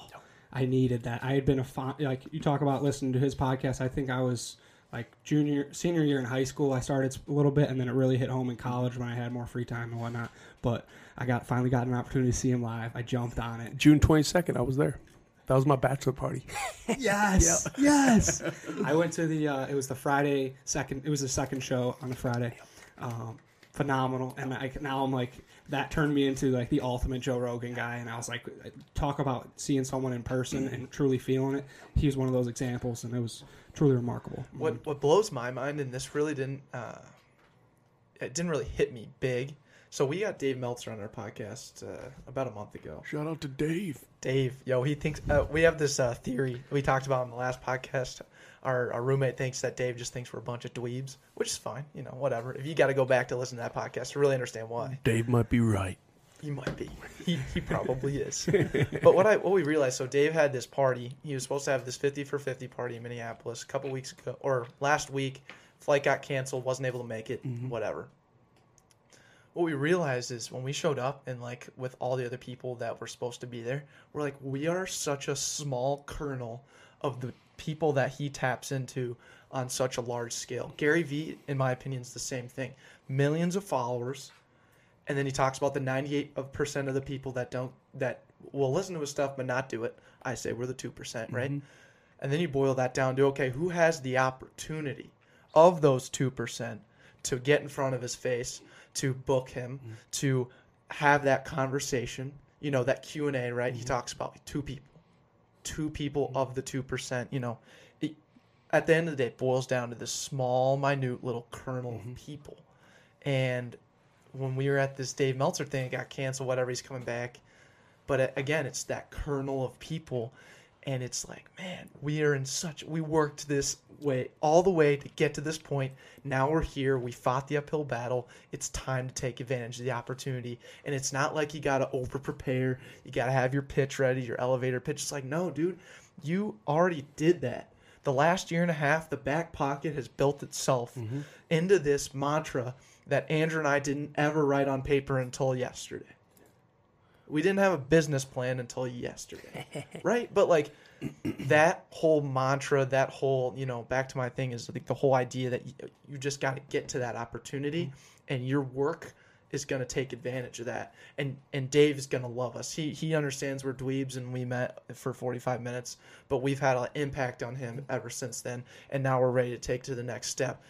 I needed that. I had been a, fun, like, you talk about listening to his podcast. I think I was like junior senior year in high school i started a little bit and then it really hit home in college when i had more free time and whatnot. But i got finally got an opportunity to see him live. I jumped on it. June 22nd i was there. That was my bachelor party. Yes yes. I went to the uh, it was the friday second it was the second show on the friday. Um, phenomenal and I, now i'm like that turned me into like the ultimate joe rogan guy and i was like talk about seeing someone in person and truly feeling it he was one of those examples and it was truly remarkable. What what blows my mind, and this really didn't uh, it didn't really hit me big. So we got Dave Meltzer on our podcast uh, about a month ago. Shout out to Dave. Dave, yo, he thinks uh, we have this uh, theory we talked about in the last podcast. Our, our roommate thinks that Dave just thinks we're a bunch of dweebs, which is fine. You know, whatever. If you got to go back to listen to that podcast to really understand why. Dave might be right. He might be. He, he probably is. but what I what we realized, so Dave had this party. He was supposed to have this fifty for fifty party in Minneapolis a couple weeks ago or last week. Flight got canceled, wasn't able to make it. Mm-hmm. Whatever. What we realized is when we showed up and like with all the other people that were supposed to be there, we're like, we are such a small kernel of the people that he taps into on such a large scale. Gary Vee, in my opinion, is the same thing. Millions of followers and then he talks about the 98% of the people that don't that will listen to his stuff but not do it i say we're the 2% right mm-hmm. and then you boil that down to okay who has the opportunity of those 2% to get in front of his face to book him mm-hmm. to have that conversation you know that q&a right mm-hmm. he talks about two people two people mm-hmm. of the 2% you know it, at the end of the day it boils down to this small minute little kernel of mm-hmm. people and when we were at this Dave Meltzer thing, it got canceled, whatever, he's coming back. But uh, again, it's that kernel of people. And it's like, man, we are in such we worked this way all the way to get to this point. Now we're here. We fought the uphill battle. It's time to take advantage of the opportunity. And it's not like you got to over prepare. You got to have your pitch ready, your elevator pitch. It's like, no, dude, you already did that. The last year and a half, the back pocket has built itself mm-hmm. into this mantra that Andrew and I didn't ever write on paper until yesterday. We didn't have a business plan until yesterday. right? But like that whole mantra, that whole, you know, back to my thing is like the whole idea that you, you just got to get to that opportunity mm-hmm. and your work is going to take advantage of that. And and Dave is going to love us. He he understands we're dweebs and we met for 45 minutes, but we've had an impact on him ever since then and now we're ready to take to the next step.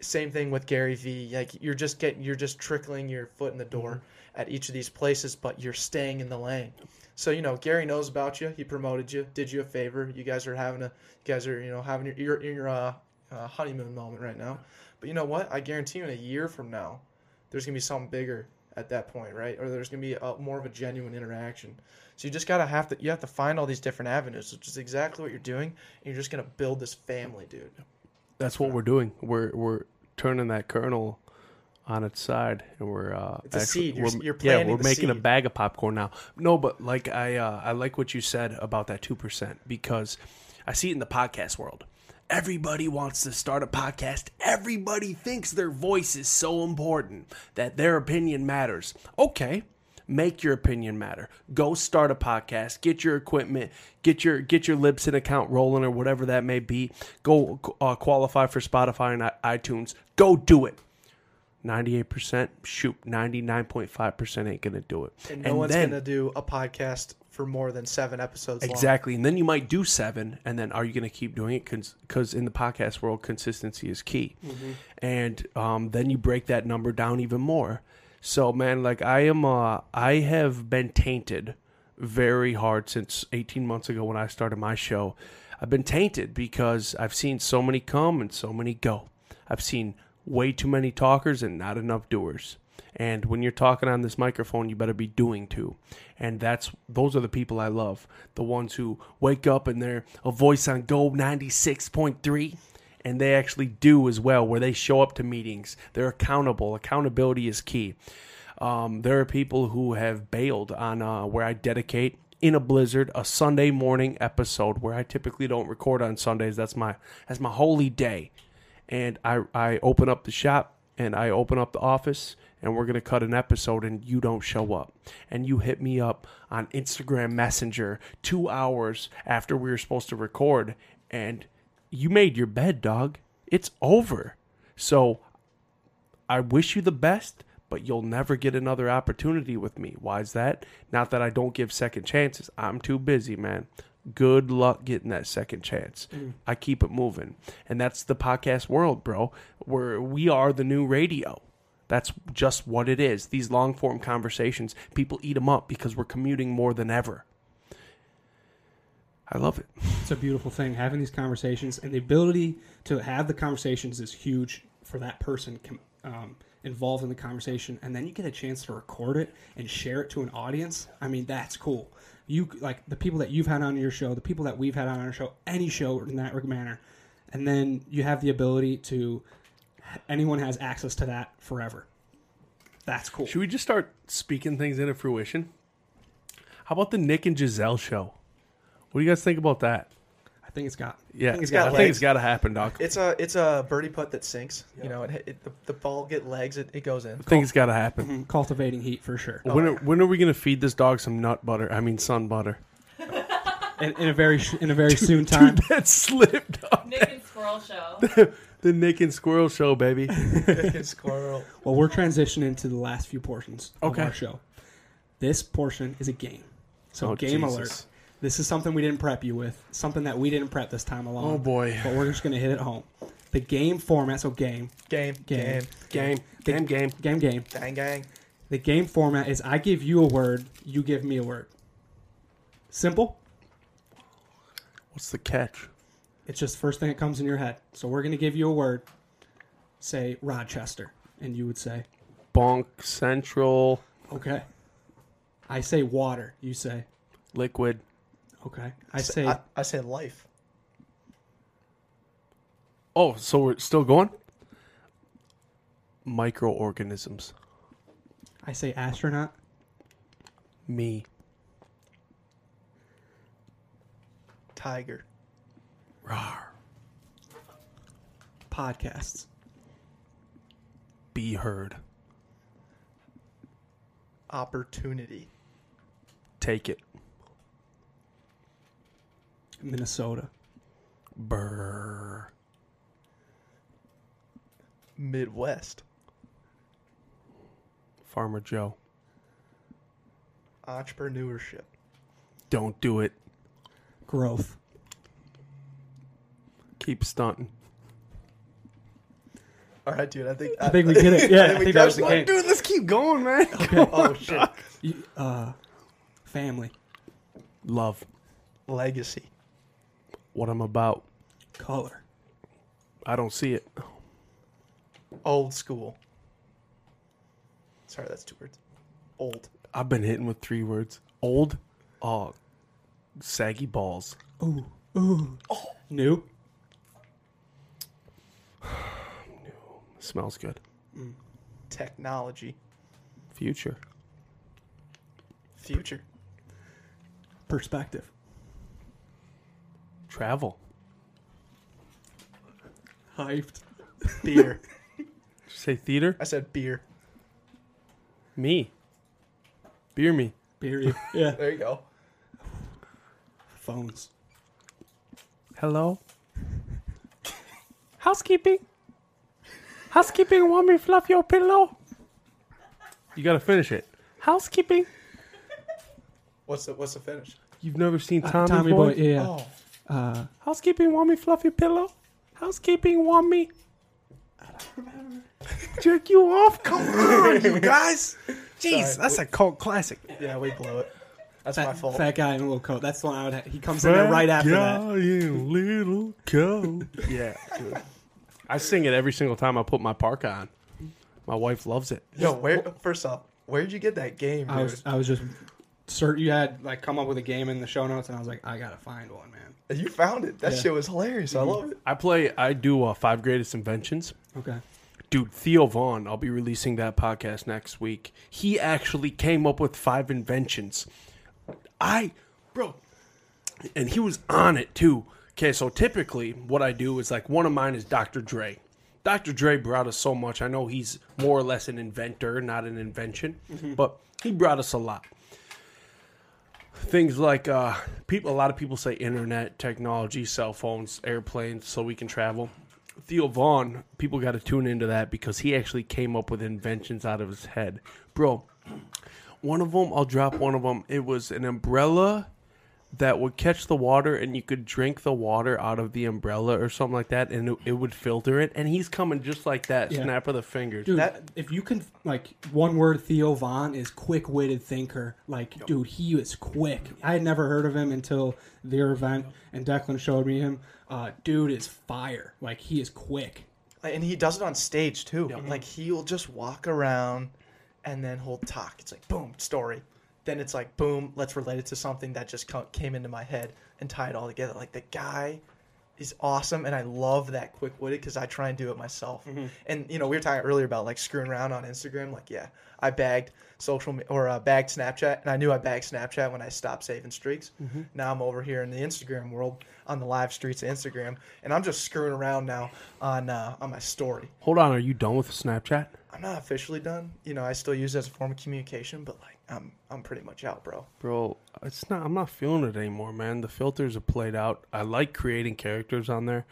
Same thing with Gary Vee. Like you're just getting you're just trickling your foot in the door mm-hmm. At each of these places, but you're staying in the lane. So you know, Gary knows about you. He promoted you, did you a favor. You guys are having a, you guys are you know having your you're your uh, uh, honeymoon moment right now. But you know what? I guarantee you, in a year from now, there's gonna be something bigger at that point, right? Or there's gonna be a, more of a genuine interaction. So you just gotta have to you have to find all these different avenues, which is exactly what you're doing, and you're just gonna build this family, dude. That's what we're doing. We're we're turning that kernel on its side, and we're uh, It's a seed. You're- we're- you're yeah, we're making a bag of popcorn now. No, but like I uh, I like what you said about that two percent because I see it in the podcast world. Everybody wants to start a podcast. Everybody thinks their voice is so important that their opinion matters. Okay, make your opinion matter. Go start a podcast. Get your equipment. Get your get your Libsyn account rolling or whatever that may be. Go uh, qualify for Spotify and iTunes. Go do it. Ninety-eight percent, shoot, ninety-nine point five percent ain't gonna do it. And no one's gonna do a podcast for more than seven episodes long. Exactly. And then you might do seven, and then are you going to keep doing it? Because in the podcast world, consistency is key. And um, then you break that number down even more. So, man, like I am, uh, I have been tainted very hard since 18 months ago when I started my show. I've been tainted because I've seen so many come and so many go. I've seen way too many talkers and not enough doers. And when you're talking on this microphone, you better be doing too. And that's those are the people I love. The ones who wake up and they're a voice on Go 96.3 and they actually do as well where they show up to meetings. They're accountable. Accountability is key. Um, there are people who have bailed on uh, where I dedicate in a blizzard a Sunday morning episode where I typically don't record on Sundays. That's my that's my holy day, and I I open up the shop and I open up the office and we're gonna cut an episode and you don't show up and you hit me up on Instagram Messenger two hours after we were supposed to record and you made your bed, dog. It's over. So I wish you the best, but you'll never get another opportunity with me. Why is that? Not that I don't give second chances. I'm too busy, man. Good luck getting that second chance. I keep it moving. And that's the podcast world, bro. Where we are the new radio. That's just what it is. These long form conversations, people eat them up because we're commuting more than ever. I love it. It's a beautiful thing having these conversations, and the ability to have the conversations is huge for that person um, involved in the conversation. And then you get a chance to record it and share it to an audience. I mean, that's cool. You like the people that you've had on your show, the people that we've had on our show, any show in that manner, and then you have the ability to anyone has access to that forever. That's cool. Should we just start speaking things into fruition? How about the Nick and Giselle show? What do you guys think about that? I think it's got. Yeah, I think it's got I think it's got to happen, dog. It's a it's a birdie putt that sinks. You know, it, it the, the ball get legs, it, it goes in. I think it's got to happen. Mm-hmm. cultivating heat for sure. When oh, are, when are we gonna feed this dog some nut butter? I mean, sun butter. In, in a very sh- in a very soon time. Dude, that slipped up. Nick and Squirrel Show. The Nick and Squirrel show, baby. squirrel. Well, we're transitioning to the last few portions Okay. of our show. This portion is a game. So, Oh, game Jesus. alert. This is something we didn't prep you with, something that we didn't prep this time along. Oh boy. But we're just going to hit it home. The game format, so game, Game, Game. game, Game, game, game. game, game. gang, gang. The game format is I give you a word, you give me a word. Simple. What's the catch? It's just first thing that comes in your head. So we're to give you a word. Say Rochester. And you would say, Bonk Central okay. I say water. You say, liquid. Okay. I say I, I say life. Oh, so we're still going? Microorganisms. I say astronaut. Me. Tiger. Rar. Podcasts. Be heard. Opportunity. Take it. Minnesota. Brr. Midwest. Farmer Joe. Entrepreneurship. Don't do it. Growth. Keep stunting. All right, dude. I think I think we get it. Yeah, I think that was the game. Dude, let's keep going, man. one. Oh shit. You- Uh, family. Love. Legacy. What I'm about. Color. I don't see it. Old school. Sorry, that's two words. Old. I've been hitting with three words. Old. Oh. Saggy balls. Ooh. Ooh. Oh. New. Smells good. Mm. Technology. Future. Future. Perspective. Travel. Hyped. Beer. Did you say theater? I said beer. Me. Beer me. Period. Yeah. There you go. Phones. Hello? Housekeeping? Housekeeping want me fluff your pillow? You gotta finish it. Housekeeping? What's the What's the finish? You've never seen Uh, Tommy, Tommy Boy? Boy. Yeah. Oh, Uh, Housekeeping want me fluff your pillow? Housekeeping want me I don't remember. jerk you off? Come on, you guys. Jeez, Sorry. that's a cult classic. yeah, we blow it. That's my fault. fat guy in a little coat. That's the one I would. Ha- he comes in there right after that. in little coat. yeah, dude. I sing it every single time I put my park on. My wife loves it. Yo, where? First off, where'd you get that game, dude? I was. I was just. Cert, you had like come up with a game in the show notes, and I was like, I gotta find one, man. you found it. That Yeah. shit was hilarious. I love it. I play. I do uh, five greatest inventions. Okay. Dude, Theo Von, I'll be releasing that podcast next week. He actually came up with five inventions. I, bro, and he was on it too. Okay, so typically what I do is like one of mine is Dr. Dre. Dr. Dre brought us so much. I know he's more or less an inventor, not an invention, but he brought us a lot. Things like uh, people, a lot of people say internet, technology, cell phones, airplanes, so we can travel. Theo Von, people got to tune into that because he actually came up with inventions out of his head. Bro, one of them, I'll drop one of them. It was an umbrella that would catch the water and you could drink the water out of the umbrella or something like that and it, it would filter it. And he's coming just like that, Yeah. snap of the fingers. Dude, That- if you can, like, one word Theo Von is quick witted thinker. Like, dude, he is quick. I had never heard of him until their event, and Declan showed me him. Uh, dude is fire. Like, he is quick. And he does it on stage too. Like he'll just walk around and then he'll talk. It's like boom, story. Then it's like boom, let's relate it to something that just came into my head and tie it all together. Like the guy is awesome, and I love that quick witted because I try and do it myself. And you know, we were talking earlier about like screwing around on Instagram. Like, yeah, I bagged social me- or uh, bagged Snapchat, and I knew I bagged Snapchat when I stopped saving streaks. Now I'm over here in the Instagram world on the live streets of Instagram, and I'm just screwing around now on uh, on my story. Hold on, are you done with Snapchat? I'm not officially done. You know, I still use it as a form of communication, but like I'm I'm pretty much out, bro. Bro, it's not. I'm not feeling it anymore, man. The filters are played out. I like creating characters on there,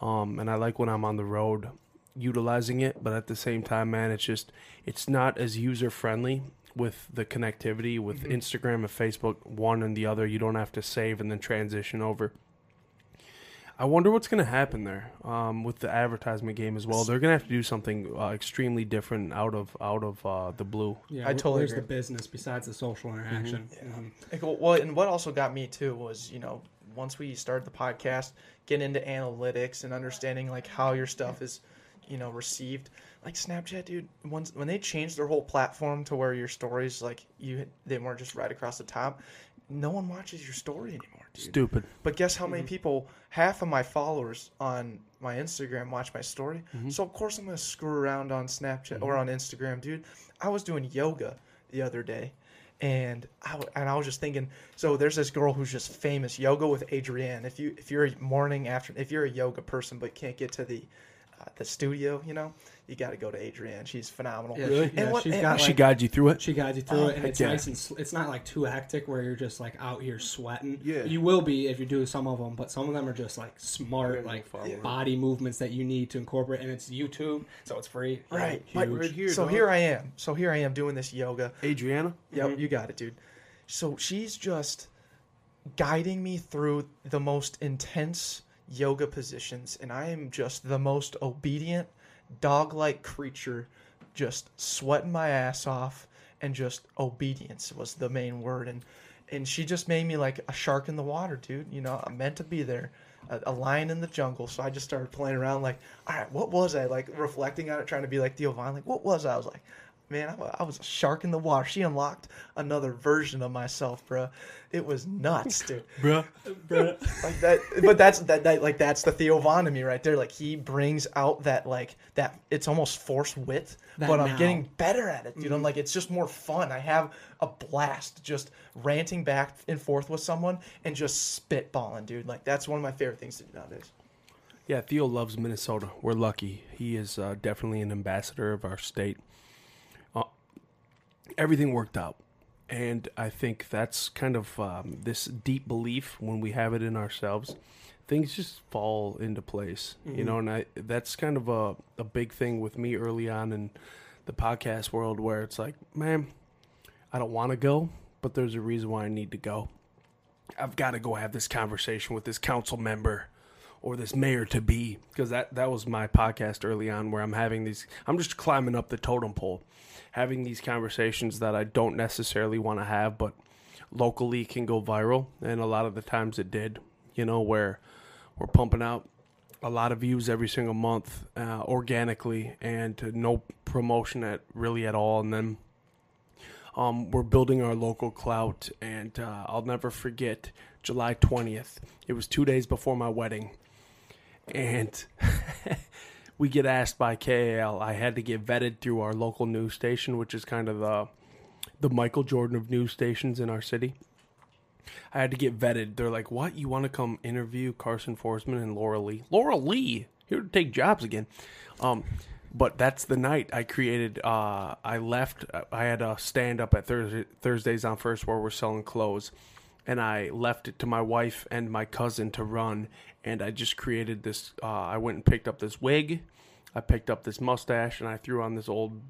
um, and I like when I'm on the road utilizing it. But at the same time, man, it's just it's not as user friendly with the connectivity with Instagram and Facebook. One and the other, you don't have to save and then transition over. I wonder what's going to happen there um, with the advertisement game as well. They're going to have to do something uh, extremely different out of out of uh, the blue. Yeah, I totally Where's agree. the business besides the social interaction? Mhm. Like, well, well, and what also got me too was you know once we started the podcast, getting into analytics and understanding like how your stuff is, you know, received. Like Snapchat, dude. Once when they changed their whole platform to where your stories like you they weren't just right across the top. no one watches your story anymore, dude. Stupid. But guess how Mm-hmm. many people? Half of my followers on my Instagram watch my story. Mm-hmm. So of course I'm gonna screw around on Snapchat or on Instagram, dude. I was doing yoga the other day, and I w- and I was just thinking. So there's this girl who's just famous, yoga with Adriene. If you if you're a morning after if you're a yoga person but can't get to the uh, the studio, you know, you got to go to Adriene. She's phenomenal. Yeah, Really? she- yeah, what- she's and got she like, guides you through it. she guides you through Oh, it, and it's yeah. nice and sl- it's not like too hectic where you're just like out here sweating. Yeah. you will be if you do some of them, but some of them are just like smart, like follow body movements that you need to incorporate, and it's YouTube, so it's free. Right. Huge. Right here, so dog. here I am. So here I am doing this yoga. Adriana. Yep, mm-hmm. you got it, dude. So she's just guiding me through the most intense yoga positions, and I am just the most obedient, dog like creature, just sweating my ass off, and just obedience was the main word. And and she just made me like a shark in the water, dude. You know, I'm meant to be there. A, a lion in the jungle, so I just started playing around. Like, all right, what was I like? Reflecting on it, trying to be like Theo Von. Like, what was I? I was like, man, I, I was a shark in the water. She unlocked another version of myself, bro. It was nuts, dude. Bruh. like that, but that's that, that like that's the Theo Von to me right there. Like he brings out that like that. It's almost forced wit, That but I'm getting better at it, dude. I'm like, it's just more fun. I have a blast just ranting back and forth with someone and just spitballing, dude. Like that's one of my favorite things to do nowadays. Yeah, Theo loves Minnesota. We're lucky. He is uh, definitely an ambassador of our state. Everything worked out. And I think that's kind of um, this deep belief when we have it in ourselves. Things just fall into place, you know, and I, that's kind of a, a big thing with me early on in the podcast world where it's like, man, I don't want to go, but there's a reason why I need to go. I've got to go have this conversation with this council member or this mayor to be because that that was my podcast early on where I'm having these I'm just climbing up the totem pole having these conversations that I don't necessarily want to have but locally can go viral. And a lot of the times it did you know where we're pumping out a lot of views every single month uh, organically and no promotion at really at all. And then um, we're building our local clout, and uh, I'll never forget July 20th. It was two days before my wedding, and we get asked by KAAL. I had to get vetted through our local news station, which is kind of the the Michael Jordan of news stations in our city. I had to get vetted. They're like, "What? You want to come interview Carson Forsman and Laura Lee? Laura Lee here to take jobs again?" Um, but that's the night I created. Uh, I left. I had a stand up at Thursday, Thursdays on First where we're selling clothes, and I left it to my wife and my cousin to run. And I just created this. Uh, I went and picked up this wig. I picked up this mustache, and I threw on this old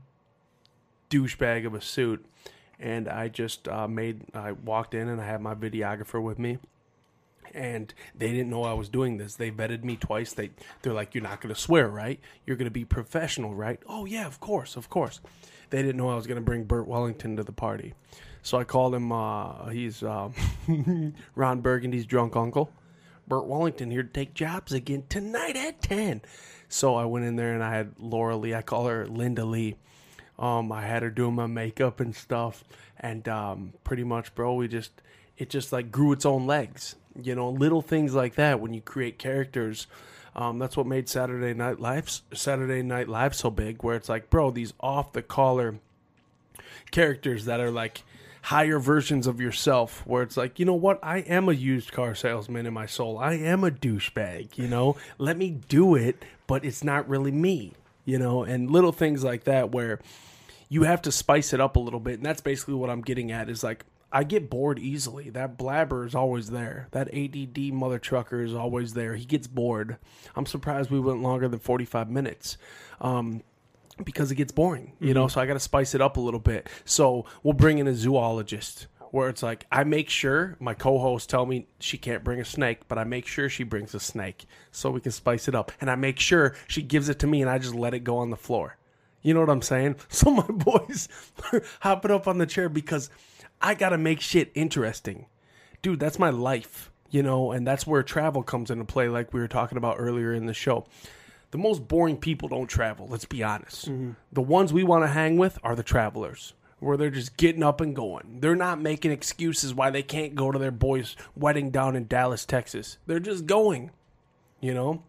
douchebag of a suit. And I just uh, made. I walked in, and I had my videographer with me and they didn't know I was doing this. They vetted me twice. They they're like, "You're not going to swear, right? You're going to be professional, right?" Oh yeah, of course, of course. They didn't know I was going to bring Burt Wellington to the party, so I called him. Uh, he's uh, Ron Burgundy's drunk uncle. Burt Wellington here to take jobs again tonight at ten. So I went in there and I had Laura Lee. I call her Linda Lee. Um, I had her doing my makeup and stuff, and um, pretty much, bro, we just it just like grew its own legs. You know, little things like that when you create characters. Um, that's what made Saturday Night Live Saturday Night Live so big, where it's like, bro, these off the collar characters that are like higher versions of yourself where it's like you know what? I am a used car salesman in my soul. I am a douchebag you know? Let me do it but it's not really me you know? And little things like that where you have to spice it up a little bit. And that's basically what i'm getting at is like i get bored easily. That blabber is always there. That add mother trucker is always there. He gets bored. I'm surprised we went longer than 45 minutes. Um, because it gets boring, you know. Mm-hmm. So I got to spice it up a little bit. So we'll bring in a zoologist where it's like I make sure my co-hosts tell me she can't bring a snake, but I make sure she brings a snake so we can spice it up, and I make sure she gives it to me and I just let it go on the floor. You know what I'm saying? So my boys are hopping up on the chair because I got to make shit interesting. Dude, that's my life, you know, and that's where travel comes into play like we were talking about earlier in the show the most boring people don't travel. Let's be honest. Mm-hmm. The ones we want to hang with are the travelers. where they're just getting up and going. They're not making excuses why they can't go to their boy's wedding down in Dallas, Texas. They're just going, you know?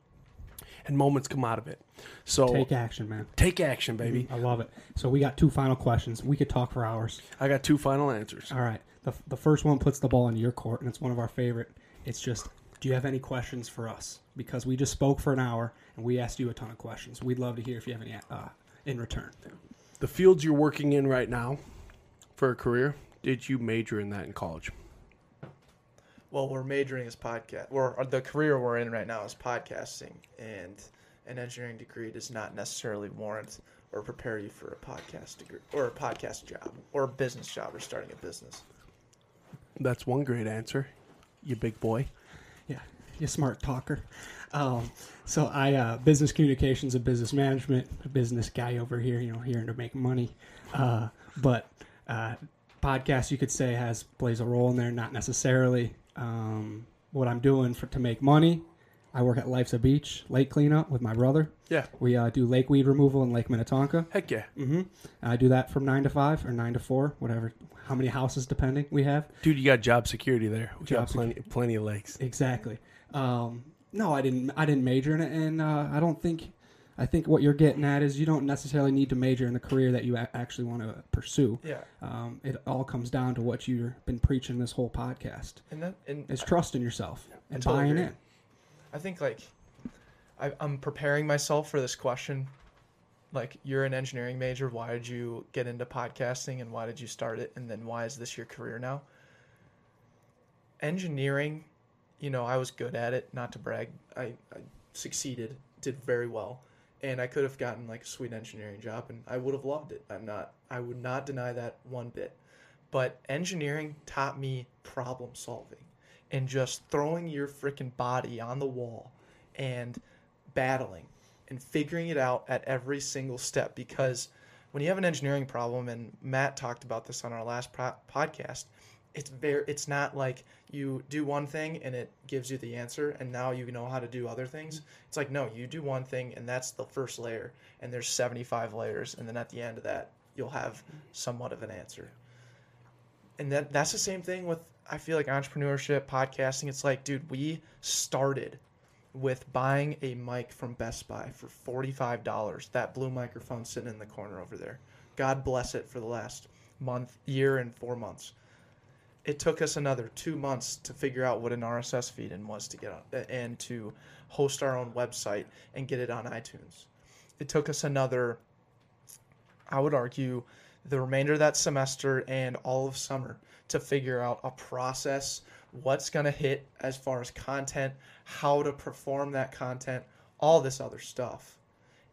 And moments come out of it. So Take action, man. take action, baby. Mm-hmm. I love it. So we got two final questions. We could talk for hours. I got two final answers. All right. The, the first one puts the ball in your court, and it's one of our favorite. It's just, do you have any questions for us? Because we just spoke for an hour, we asked you a ton of questions. We'd love to hear if you have any uh, in return. The fields you're working in right now for a career, did you major in that in college? Well, we're majoring as podcast. Or the career we're in right now is podcasting, and an engineering degree does not necessarily warrant or prepare you for a podcast degree or a podcast job or a business job or starting a business. That's one great answer. You big boy. Yeah, you smart talker. Um, so I uh, business communications and business management, a business guy over here, you know, here to make money. Uh, but uh, podcast, you could say, has plays a role in there. Not necessarily. Um, what I'm doing for to make money, I work at Life's a Beach lake cleanup with my brother. Yeah. We uh, do lake weed removal in Lake Minnetonka. Heck yeah. Mm-hmm. I do that from nine to five or nine to four, whatever. How many houses depending we have. Dude, you got job security there. We Job got plenty plenty of legs. Exactly. Um, no, I didn't. I didn't major in it, and uh, I don't think. I think what you're getting at is you don't necessarily need to major in the career that you a- actually want to pursue. Yeah, Um, it all comes down to what you've been preaching this whole podcast. and that and Is trusting yourself and totally buying agree. in. I think like I, I'm preparing myself for this question. Like, you're an engineering major. Why did you get into podcasting and why did you start it? And then why is this your career now? Engineering, you know, I was good at it. Not to brag, I, I succeeded, did very well, and I could have gotten like a sweet engineering job, and I would have loved it. I'm not. I would not deny that one bit. But engineering taught me problem solving and just throwing your freaking body on the wall and battling and figuring it out at every single step because when you have an engineering problem and Matt talked about this on our last pro- podcast it's very it's not like you do one thing and it gives you the answer and now you know how to do other things it's like no you do one thing and that's the first layer and there's 75 layers and then at the end of that you'll have somewhat of an answer and that that's the same thing with I feel like entrepreneurship, podcasting. It's like, dude, we started with buying a mic from Best Buy for forty five dollars. That blue microphone sitting in the corner over there. God bless it for the last month, year, and four months. It took us another two months to figure out what an RSS feed in was to get on uh, and to host our own website and get it on iTunes. It took us another, I would argue, the remainder of that semester and all of summer to figure out a process, what's going to hit as far as content, how to perform that content, all this other stuff.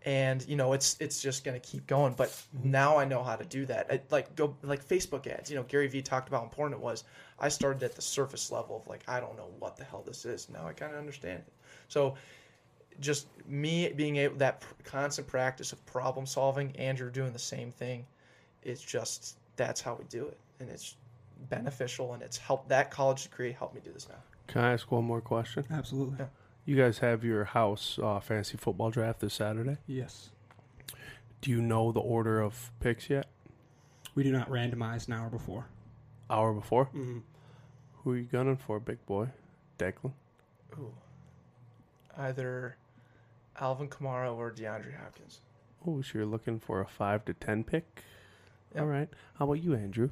And you know, it's it's just going to keep going. But now I know how to do that. I, like go like Facebook ads. You know, Gary Vee talked about how important it was. I started at the surface level of like I don't know what the hell this is. Now I kind of understand it. So just me being able that constant practice of problem solving, Andrew doing the same thing. It's just that's how we do it, and it's beneficial, and it's helped that college degree helped me do this now. Can I ask one more question? Absolutely. Yeah. You guys have your house uh, fantasy football draft this Saturday. Yes. Do you know the order of picks yet? We do not randomize an hour before. Hour before? Mm-hmm. Who are you gunning for, big boy? Declan? Ooh, either Alvin Kamara or DeAndre Hopkins. Oh, so you're looking for a 5 to 10 pick? Yep. All right. How about you, Andrew?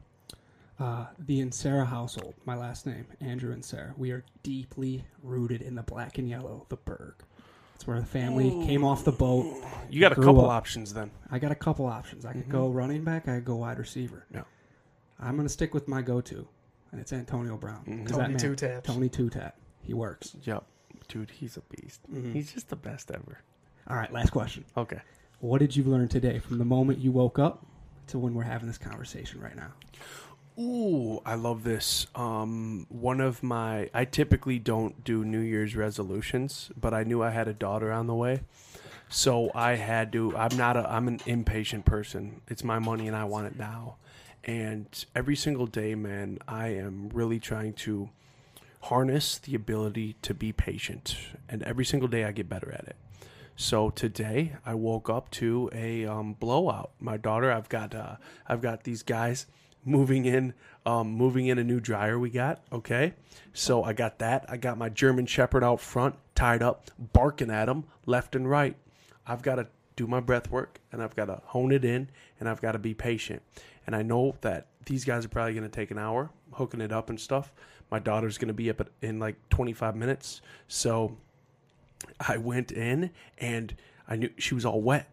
Uh, the Insera household, my last name, Andrew and Sarah. We are deeply rooted in the black and yellow, the Burgh. It's where the family came off the boat. You got a Grew couple up. options then. I got a couple options. I could go running back. I could go wide receiver. Yeah. I'm going to stick with my go-to, and it's Antonio Brown. Mhm. 'Cause that Tony man- Two Taps. Tony Two Tap. He works. Yep. Dude, he's a beast. Mhm. He's just the best ever. All right, last question. Okay. What did you learn today from the moment you woke up to when we're having this conversation right now? Ooh, I love this. Um, one of my, I typically don't do New Year's resolutions, but I knew I had a daughter on the way, so I had to. I'm not a, I'm an impatient person. It's my money and I want it now. And every single day, man, I am really trying to harness the ability to be patient. And every single day, I get better at it. So today I woke up to a um, blowout. My daughter, I've got uh, I've got these guys moving in um, moving in a new dryer we got. Okay, so I got that. I got my German Shepherd out front, tied up, barking at him left and right. I've got to do my breath work and I've got to hone it in and I've got to be patient. And I know that these guys are probably going to take an hour hooking it up and stuff. My daughter's going to be up in like 25 minutes. So I went in and I knew she was all wet.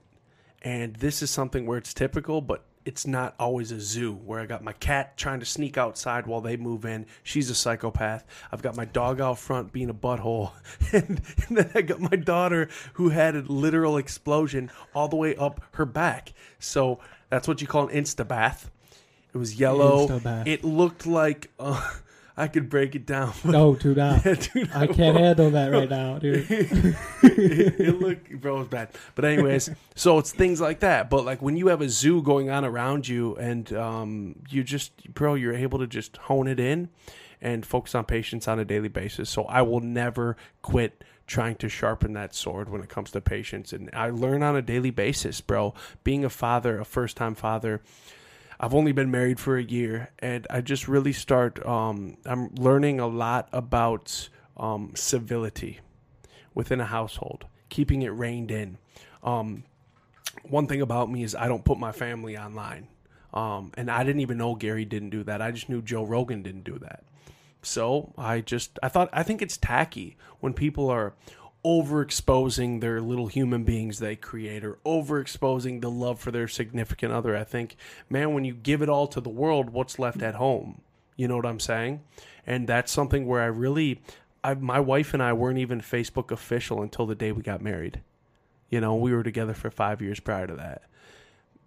And this is something where it's typical, but it's not always a zoo where I got my cat trying to sneak outside while they move in. She's a psychopath. I've got my dog out front being a butthole. and, and then I got my daughter who had a literal explosion all the way up her back. So that's what you call an insta bath. It was yellow. Instabath. It looked like uh, I could break it down. No, do not. Yeah, dude, I can't handle that right now, dude. it, it looked bro it was bad. But anyways so it's things like that. But like when you have a zoo going on around you and um you just bro you're able to just hone it in and focus on patience on a daily basis. So i will never quit trying to sharpen that sword when it comes to patience and i learn on a daily basis bro. Being a father a first time father I've only been married for a year, and I just really start. Um, I'm learning a lot about um, civility within a household, keeping it reined in. Um, one thing about me is I don't put my family online, um, and I didn't even know Gary didn't do that. I just knew Joe Rogan didn't do that. So I just I thought I think it's tacky when people are overexposing their little human beings they create or overexposing the love for their significant other. I think, man, when you give it all to the world, what's left at home? You know what I'm saying? And that's something where I really, I, my wife and I weren't even Facebook official until the day we got married. You know, we were together for five years prior to that.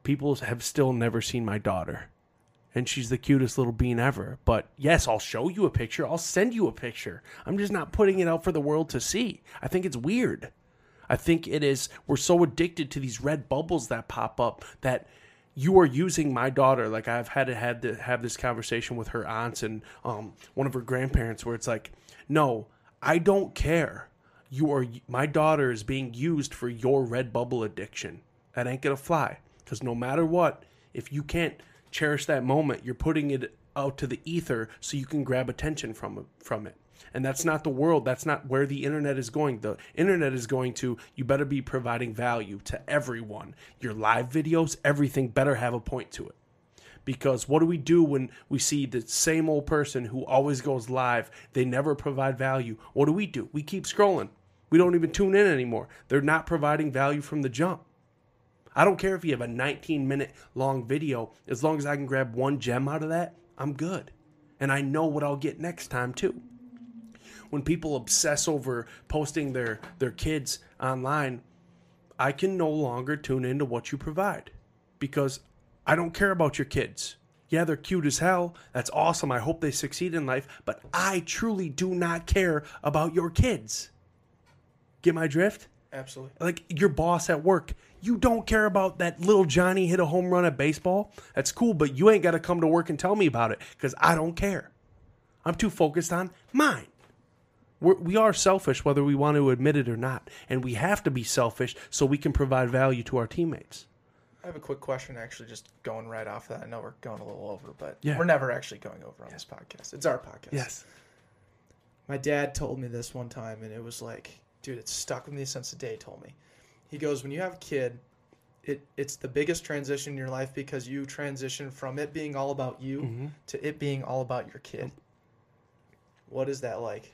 People have still never seen my daughter and she's the cutest little bean ever. But yes, I'll show you a picture. I'll send you a picture. I'm just not putting it out for the world to see. I think it's weird. I think it is. We're so addicted to these red bubbles that pop up that you are using my daughter. Like I've had to had to have this conversation with her aunts and um, one of her grandparents, where it's like, no, I don't care. You are my daughter is being used for your red bubble addiction. That ain't gonna fly. Because no matter what, if you can't cherish that moment, you're putting it out to the ether so you can grab attention from from it. And that's not the world. That's not where the internet is going. The internet is going to you better be providing value to everyone. Your live videos, everything better have a point to it. Because what do we do when we see the same old person who always goes live? They never provide value. What do we do? We keep scrolling. We don't even tune in anymore. They're not providing value from the jump. I don't care if you have a 19 minute long video, as long as I can grab one gem out of that, I'm good. And I know what I'll get next time too. When people obsess over posting their, their kids online, I can no longer tune into what you provide because I don't care about your kids. Yeah, they're cute as hell. That's awesome. I hope they succeed in life. But I truly do not care about your kids. Get my drift? Absolutely. like your boss at work. You don't care about that little Johnny hit a home run at baseball. That's cool, but you ain't got to come to work and tell me about it because I don't care. I'm too focused on mine. We're, we are selfish, whether we want to admit it or not, and we have to be selfish so we can provide value to our teammates. I have a quick question, actually, just going right off that. I know we're going a little over, but Yeah. we're never actually going over on this podcast. It's our podcast. Yes. My dad told me this one time, and it was like, dude, it's stuck with me since the day he told me. He goes, when you have a kid, it it's the biggest transition in your life because you transition from it being all about you Mm-hmm. to it being all about your kid. What is that like?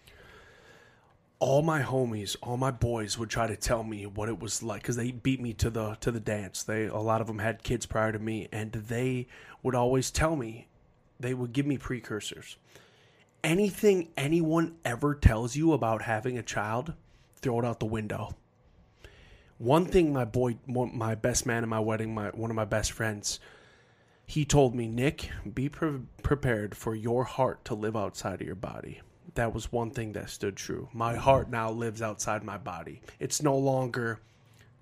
all my homies, all my boys would try to tell me what it was like because they beat me to the to the dance. They a lot of them had kids prior to me, and they would always tell me, they would give me precursors. Anything anyone ever tells you about having a child, throw it out the window. One thing my boy, my best man in my wedding, my one of my best friends, he told me, Nick, be pre- prepared for your heart to live outside of your body. That was one thing that stood true. My heart now lives outside my body. It's no longer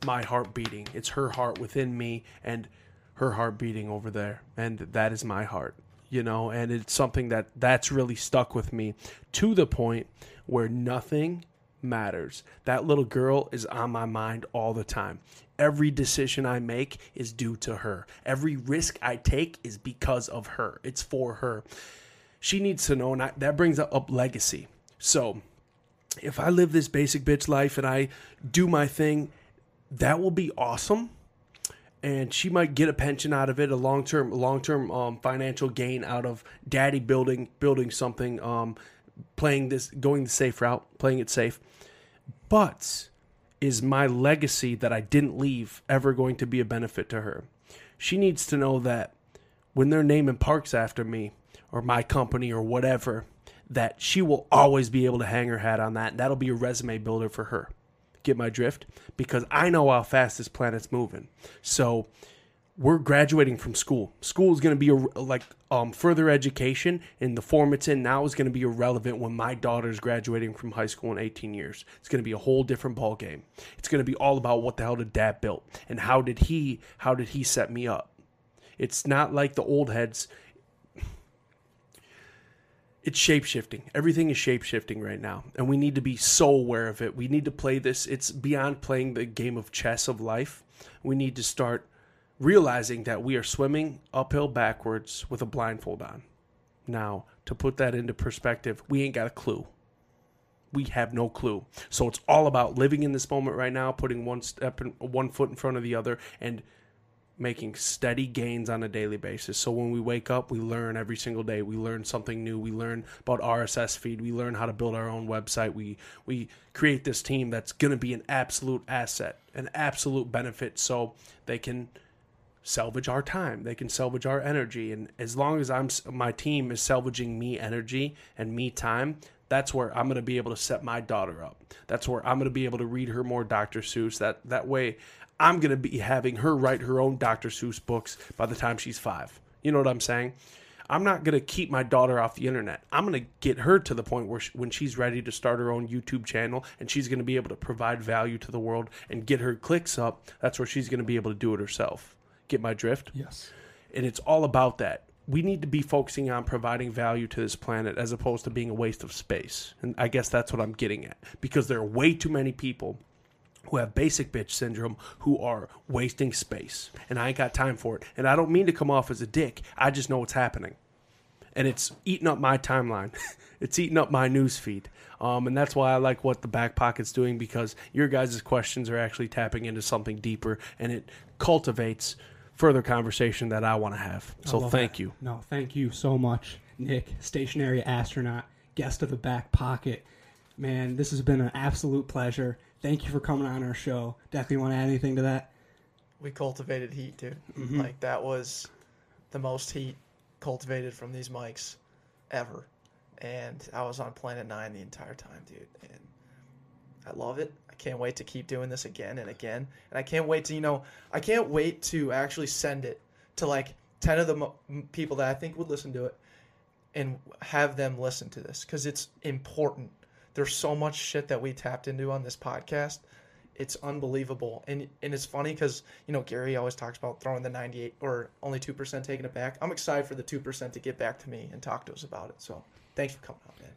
my heart beating, it's her heart within me and her heart beating over there. And that is my heart, you know, and it's something that that's really stuck with me to the point where nothing matters. That little girl is on my mind all the time. Every decision I make is due to her. Every risk I take is because of her. It's for her. She needs to know, and I, that brings up legacy. So, if I live this basic bitch life and I do my thing, that will be awesome. And she might get a pension out of it, a long term, long term um, financial gain out of daddy building, building something, um, playing this, going the safe route, playing it safe. But is my legacy that I didn't leave ever going to be a benefit to her? She needs to know that when they're naming parks after me or my company or whatever, that she will always be able to hang her hat on that. That'll be a resume builder for her. Get my drift? Because I know how fast this planet's moving. So we're graduating from school. School is going to be a, like um, further education, and the form it's in now is going to be irrelevant when my daughter's graduating from high school in 18 years. It's going to be a whole different ball game. It's going to be all about what the hell did dad build and how did he how did he set me up. It's not like the old heads. It's shape shifting. Everything is shape shifting right now, and we need to be so aware of it. We need to play this. It's beyond playing the game of chess of life. We need to start realizing that we are swimming uphill backwards with a blindfold on. Now, to put that into perspective, we ain't got a clue. We have no clue. So it's all about living in this moment right now, putting one step in, one foot in front of the other and making steady gains on a daily basis. So when we wake up, we learn every single day. We learn something new. We learn about RSS feed. We learn how to build our own website. We we create this team that's going to be an absolute asset, an absolute benefit so they can salvage our time. They can salvage our energy and as long as I'm my team is salvaging me energy and me time, that's where I'm going to be able to set my daughter up. That's where I'm going to be able to read her more Dr. Seuss. That that way I'm going to be having her write her own Dr. Seuss books by the time she's 5. You know what I'm saying? I'm not going to keep my daughter off the internet. I'm going to get her to the point where she, when she's ready to start her own YouTube channel and she's going to be able to provide value to the world and get her clicks up, that's where she's going to be able to do it herself. Get my drift? Yes. And it's all about that. We need to be focusing on providing value to this planet as opposed to being a waste of space. And I guess that's what I'm getting at. Because there are way too many people who have basic bitch syndrome who are wasting space. And I ain't got time for it. And I don't mean to come off as a dick. I just know what's happening. And it's eating up my timeline. it's eating up my news feed. Um, and that's why I like what the back pocket's doing because your guys' questions are actually tapping into something deeper and it cultivates further conversation that I want to have. So thank that. you. No, thank you so much, Nick, stationary astronaut, guest of the back pocket. Man, this has been an absolute pleasure. Thank you for coming on our show. Definitely want to add anything to that? We cultivated heat, dude. Mhm. Like that was the most heat cultivated from these mics ever. And I was on Planet Nine the entire time, dude. And I love it. Can't wait to keep doing this again and again. And I can't wait to, you know, I can't wait to actually send it to like 10 of the mo- people that I think would listen to it and have them listen to this because it's important. There's so much shit that we tapped into on this podcast. It's unbelievable. And and it's funny because, you know, Gary always talks about throwing the 98 or only 2% taking it back. I'm excited for the 2% to get back to me and talk to us about it. So thanks for coming out, man.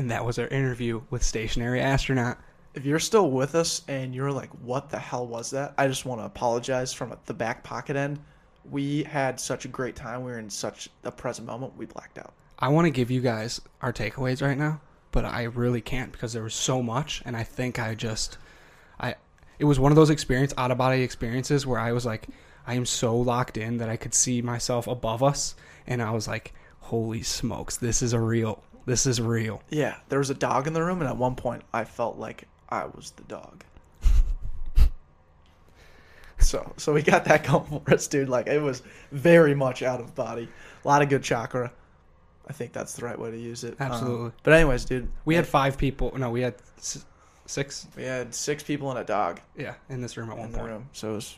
And that was our interview with stationary astronaut. If you're still with us and you're like, what the hell was that? I just want to apologize from the back pocket end. We had such a great time. We were in such a present moment. We blacked out. I want to give you guys our takeaways right now, but I really can't because there was so much, and I think I just, I, it was one of those experience out of body experiences where I was like, I am so locked in that I could see myself above us, and I was like, holy smokes, this is a real, this is real. Yeah, there was a dog in the room, and at one point, I felt like I was the dog. so, so we got that going for us, dude. Like it was very much out of body. A lot of good chakra. I think that's the right way to use it. Um, Absolutely. but anyways, dude, We had five people. No, we had s- six. we had six people and a dog Yeah, in this room at one in the point. room. So it was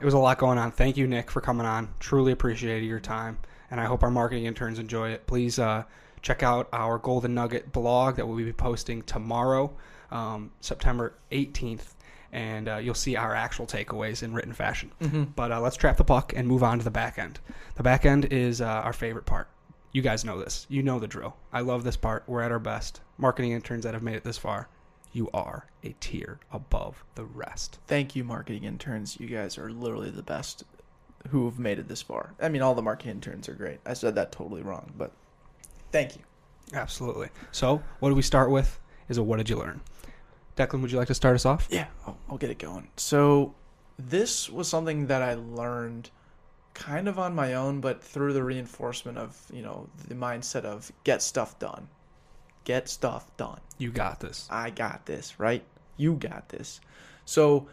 It was a lot going on. Thank you, Nick, for coming on. Truly appreciated your time, and I hope our marketing interns enjoy it. Please uh, check out our Golden Nugget blog that we'll be posting tomorrow, um, September 18th, and uh, you'll see our actual takeaways in written fashion. But uh, let's trap the puck and move on to the back end. The back end is uh, our favorite part. you guys know this. You know the drill. I love this part. We're at our best. Marketing interns that have made it this far, you are a tier above the rest. Thank you, marketing interns. You guys are literally the best who have made it this far. I mean, all the marketing interns are great. I said that totally wrong, but thank you. Absolutely. So, what do we start with? Is a what did you learn? Declan, would you like to start us off? Yeah, I'll, I'll get it going. So, this was something that I learned kind of on my own, but through the reinforcement of, you know, the mindset of get stuff done. Get stuff done. You got this. I got this, right? You got this. So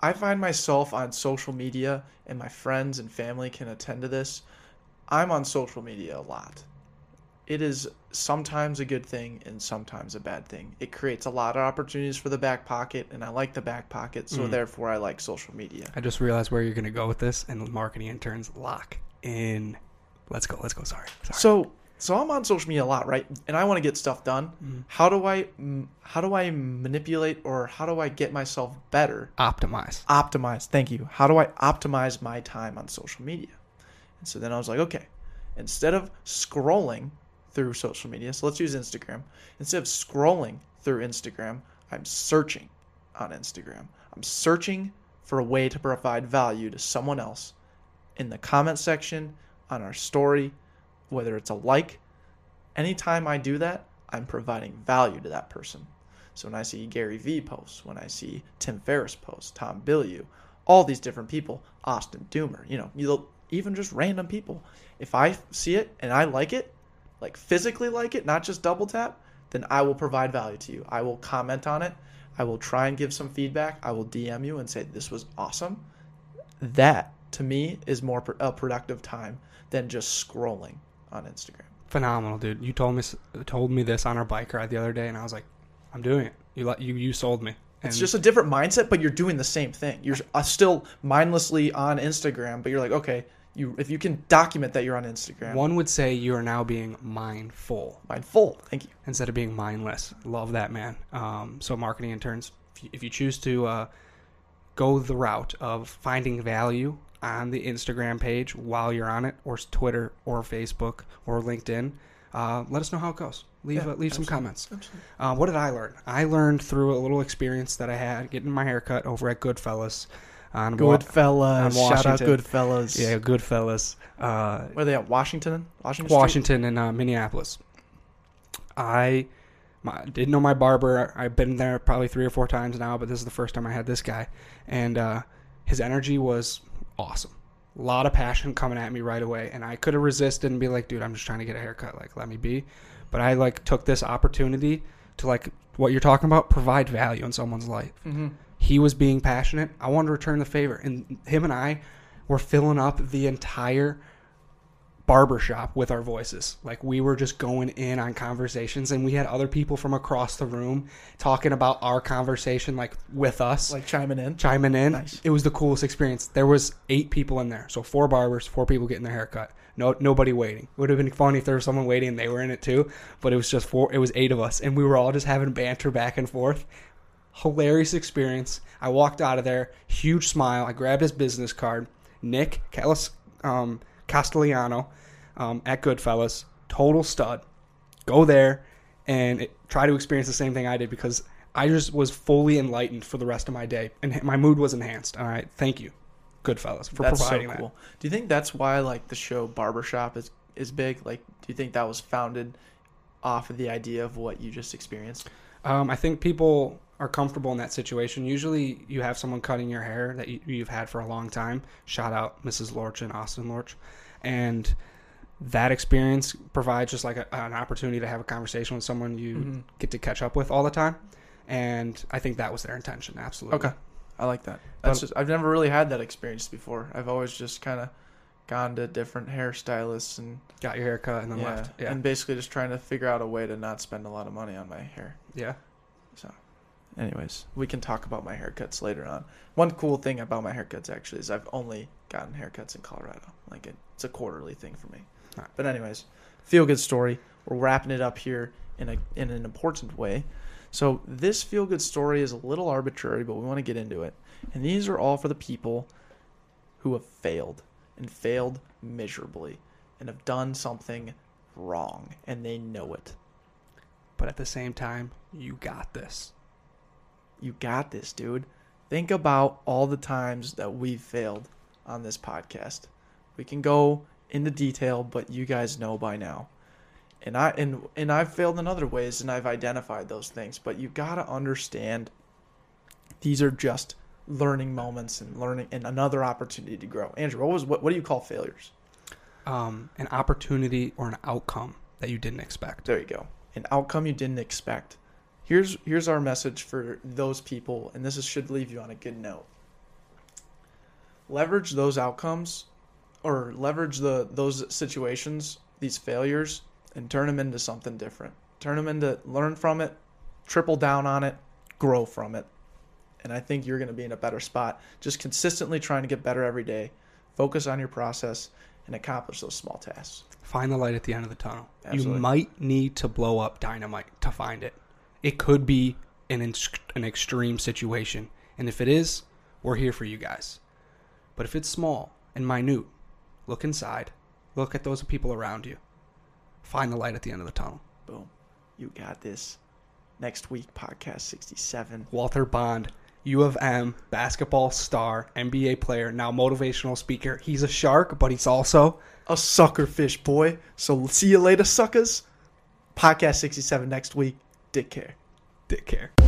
I find myself on social media, and my friends and family can attend to this. I'm on social media a lot. It is sometimes a good thing and sometimes a bad thing. It creates a lot of opportunities for the back pocket, and I like the back pocket, so Mm. therefore I like social media. I just realized where you're going to go with this, and marketing interns lock in. Let's go. Let's go. Sorry. Sorry. So so I'm on social media a lot, right? And I want to get stuff done. Mhm. How do I mm, how do I manipulate or how do I get myself better Optimize. optimize thank you how do i optimize my time on social media and so then i was like okay instead of scrolling through social media. So let's use instagram. Instead of scrolling through instagram i'm searching on instagram. I'm searching for a way to provide value to someone else in the comment section on our story whether it's a like. Anytime i do that i'm providing value to that person. So when I see Gary Vee posts, when I see Tim Ferriss posts, Tom Bilyeu, all these different people, Austin Doomer, you know, even just random people. If I see it and I like it, like physically like it, not just double tap, then I will provide value to you. I will comment on it. I will try and give some feedback. I will DM you and say this was awesome. That to me is more pro- a productive time than just scrolling on Instagram. Phenomenal, dude. You told me told me this on our bike ride the other day, and I was like, I'm doing it. You let you you sold me. It's just a different mindset, but you're doing the same thing. You're uh, still mindlessly on Instagram, but you're like, okay, you if you can document that you're on Instagram, one would say you are now being mindful mindful. Thank you. instead of being mindless. Love that, man. Um, so, marketing interns, if you, if you choose to uh, go the route of finding value on the Instagram page while you're on it, or Twitter, or Facebook, or LinkedIn, uh, let us know how it goes. Leave Yeah, uh, leave some comments. Uh, what did I learn? I learned through a little experience that I had getting my haircut over at Goodfellas. On Wa- Goodfellas. on Shout out Washington. Goodfellas. yeah, Goodfellas. Uh, Where are they at? Washington? Washington. Street? Washington and uh, Minneapolis. I my, didn't know my barber. I've been there probably three or four times now, but this is the first time I had this guy, and uh, his energy was awesome. A lot of passion coming at me right away, and I could have resisted and be like, "Dude, I'm just trying to get a haircut. Like, let me be." But I like took this opportunity to like what you're talking about, provide value in someone's life Mhm. He was being passionate. I wanted to return the favor. And him and I were filling up the entire barbershop with our voices. Like we were just going in on conversations and we had other people from across the room talking about our conversation like with us. Like chiming in. chiming in. Nice. It was the coolest experience. There was eight people in there. So four barbers, four people getting their haircut. No nobody waiting. Would have been funny if there was someone waiting and they were in it too. But it was just four it was eight of us and we were all just having banter back and forth hilarious experience. I walked out of there, huge smile. I grabbed his business card. Nick um, Castellano um, at Goodfellas, total stud. Go there and it, try to experience the same thing I did because I just was fully enlightened for the rest of my day and my mood was enhanced. All right, thank you, Goodfellas, for That's so providing cool. Do you think that's why like the show Barbershop is is big? Like, do you think that was founded off of the idea of what you just experienced? Um, I think people are comfortable in that situation. Usually, you have someone cutting your hair that you, you've had for a long time. Shout out Mrs. Lorch and Austin Lorch, and that experience provides just like a, an opportunity to have a conversation with someone you Mhm. get to catch up with all the time. And I think that was their intention. Absolutely. Okay. I like that. That's But- just I've never really had that experience before. I've always just kind of gone to different hairstylists and Got your hair cut and then yeah, left. Yeah. and basically just trying to figure out a way to not spend a lot of money on my hair. yeah. Anyways, we can talk about my haircuts later on. One cool thing about my haircuts actually is I've only gotten haircuts in Colorado. Like it, it's a quarterly thing for me. Alright. But anyways, feel good story. We're wrapping it up here in a in an important way. So this feel good story is a little arbitrary, but we want to get into it. And these are all for the people who have failed and failed miserably and have done something wrong and they know it. But at the same time, you got this. You got this, dude. Think about all the times that we've failed on this podcast. We can go into detail, but you guys know by now. And I and and I've failed in other ways and I've identified those things, but you got to understand these are just learning moments and learning and another opportunity to grow. Andrew, what was what, what do you call failures? Um, an opportunity or an outcome that you didn't expect. There you go. An outcome you didn't expect. Here's here's our message for those people, and this is, should leave you on a good note. Leverage those outcomes, or leverage the those situations, these failures, and turn them into something different. Turn them into learn from it, triple down on it, grow from it, and I think you're going to be in a better spot. Just consistently trying to get better every day. Focus on your process and accomplish those small tasks. Find the light at the end of the tunnel. Absolutely. You might need to blow up dynamite to find it. It could be an ins- an extreme situation, and if it is, we're here for you guys. But if it's small and minute, look inside. Look at those people around you. Find the light at the end of the tunnel. Boom. You got this. Next week, podcast 67. Walter Bond, U of M basketball star, NBA player, now motivational speaker. He's a shark, but he's also A sucker fish, boy. So see you later, suckers. Podcast 67 next week. Dick care. dick care.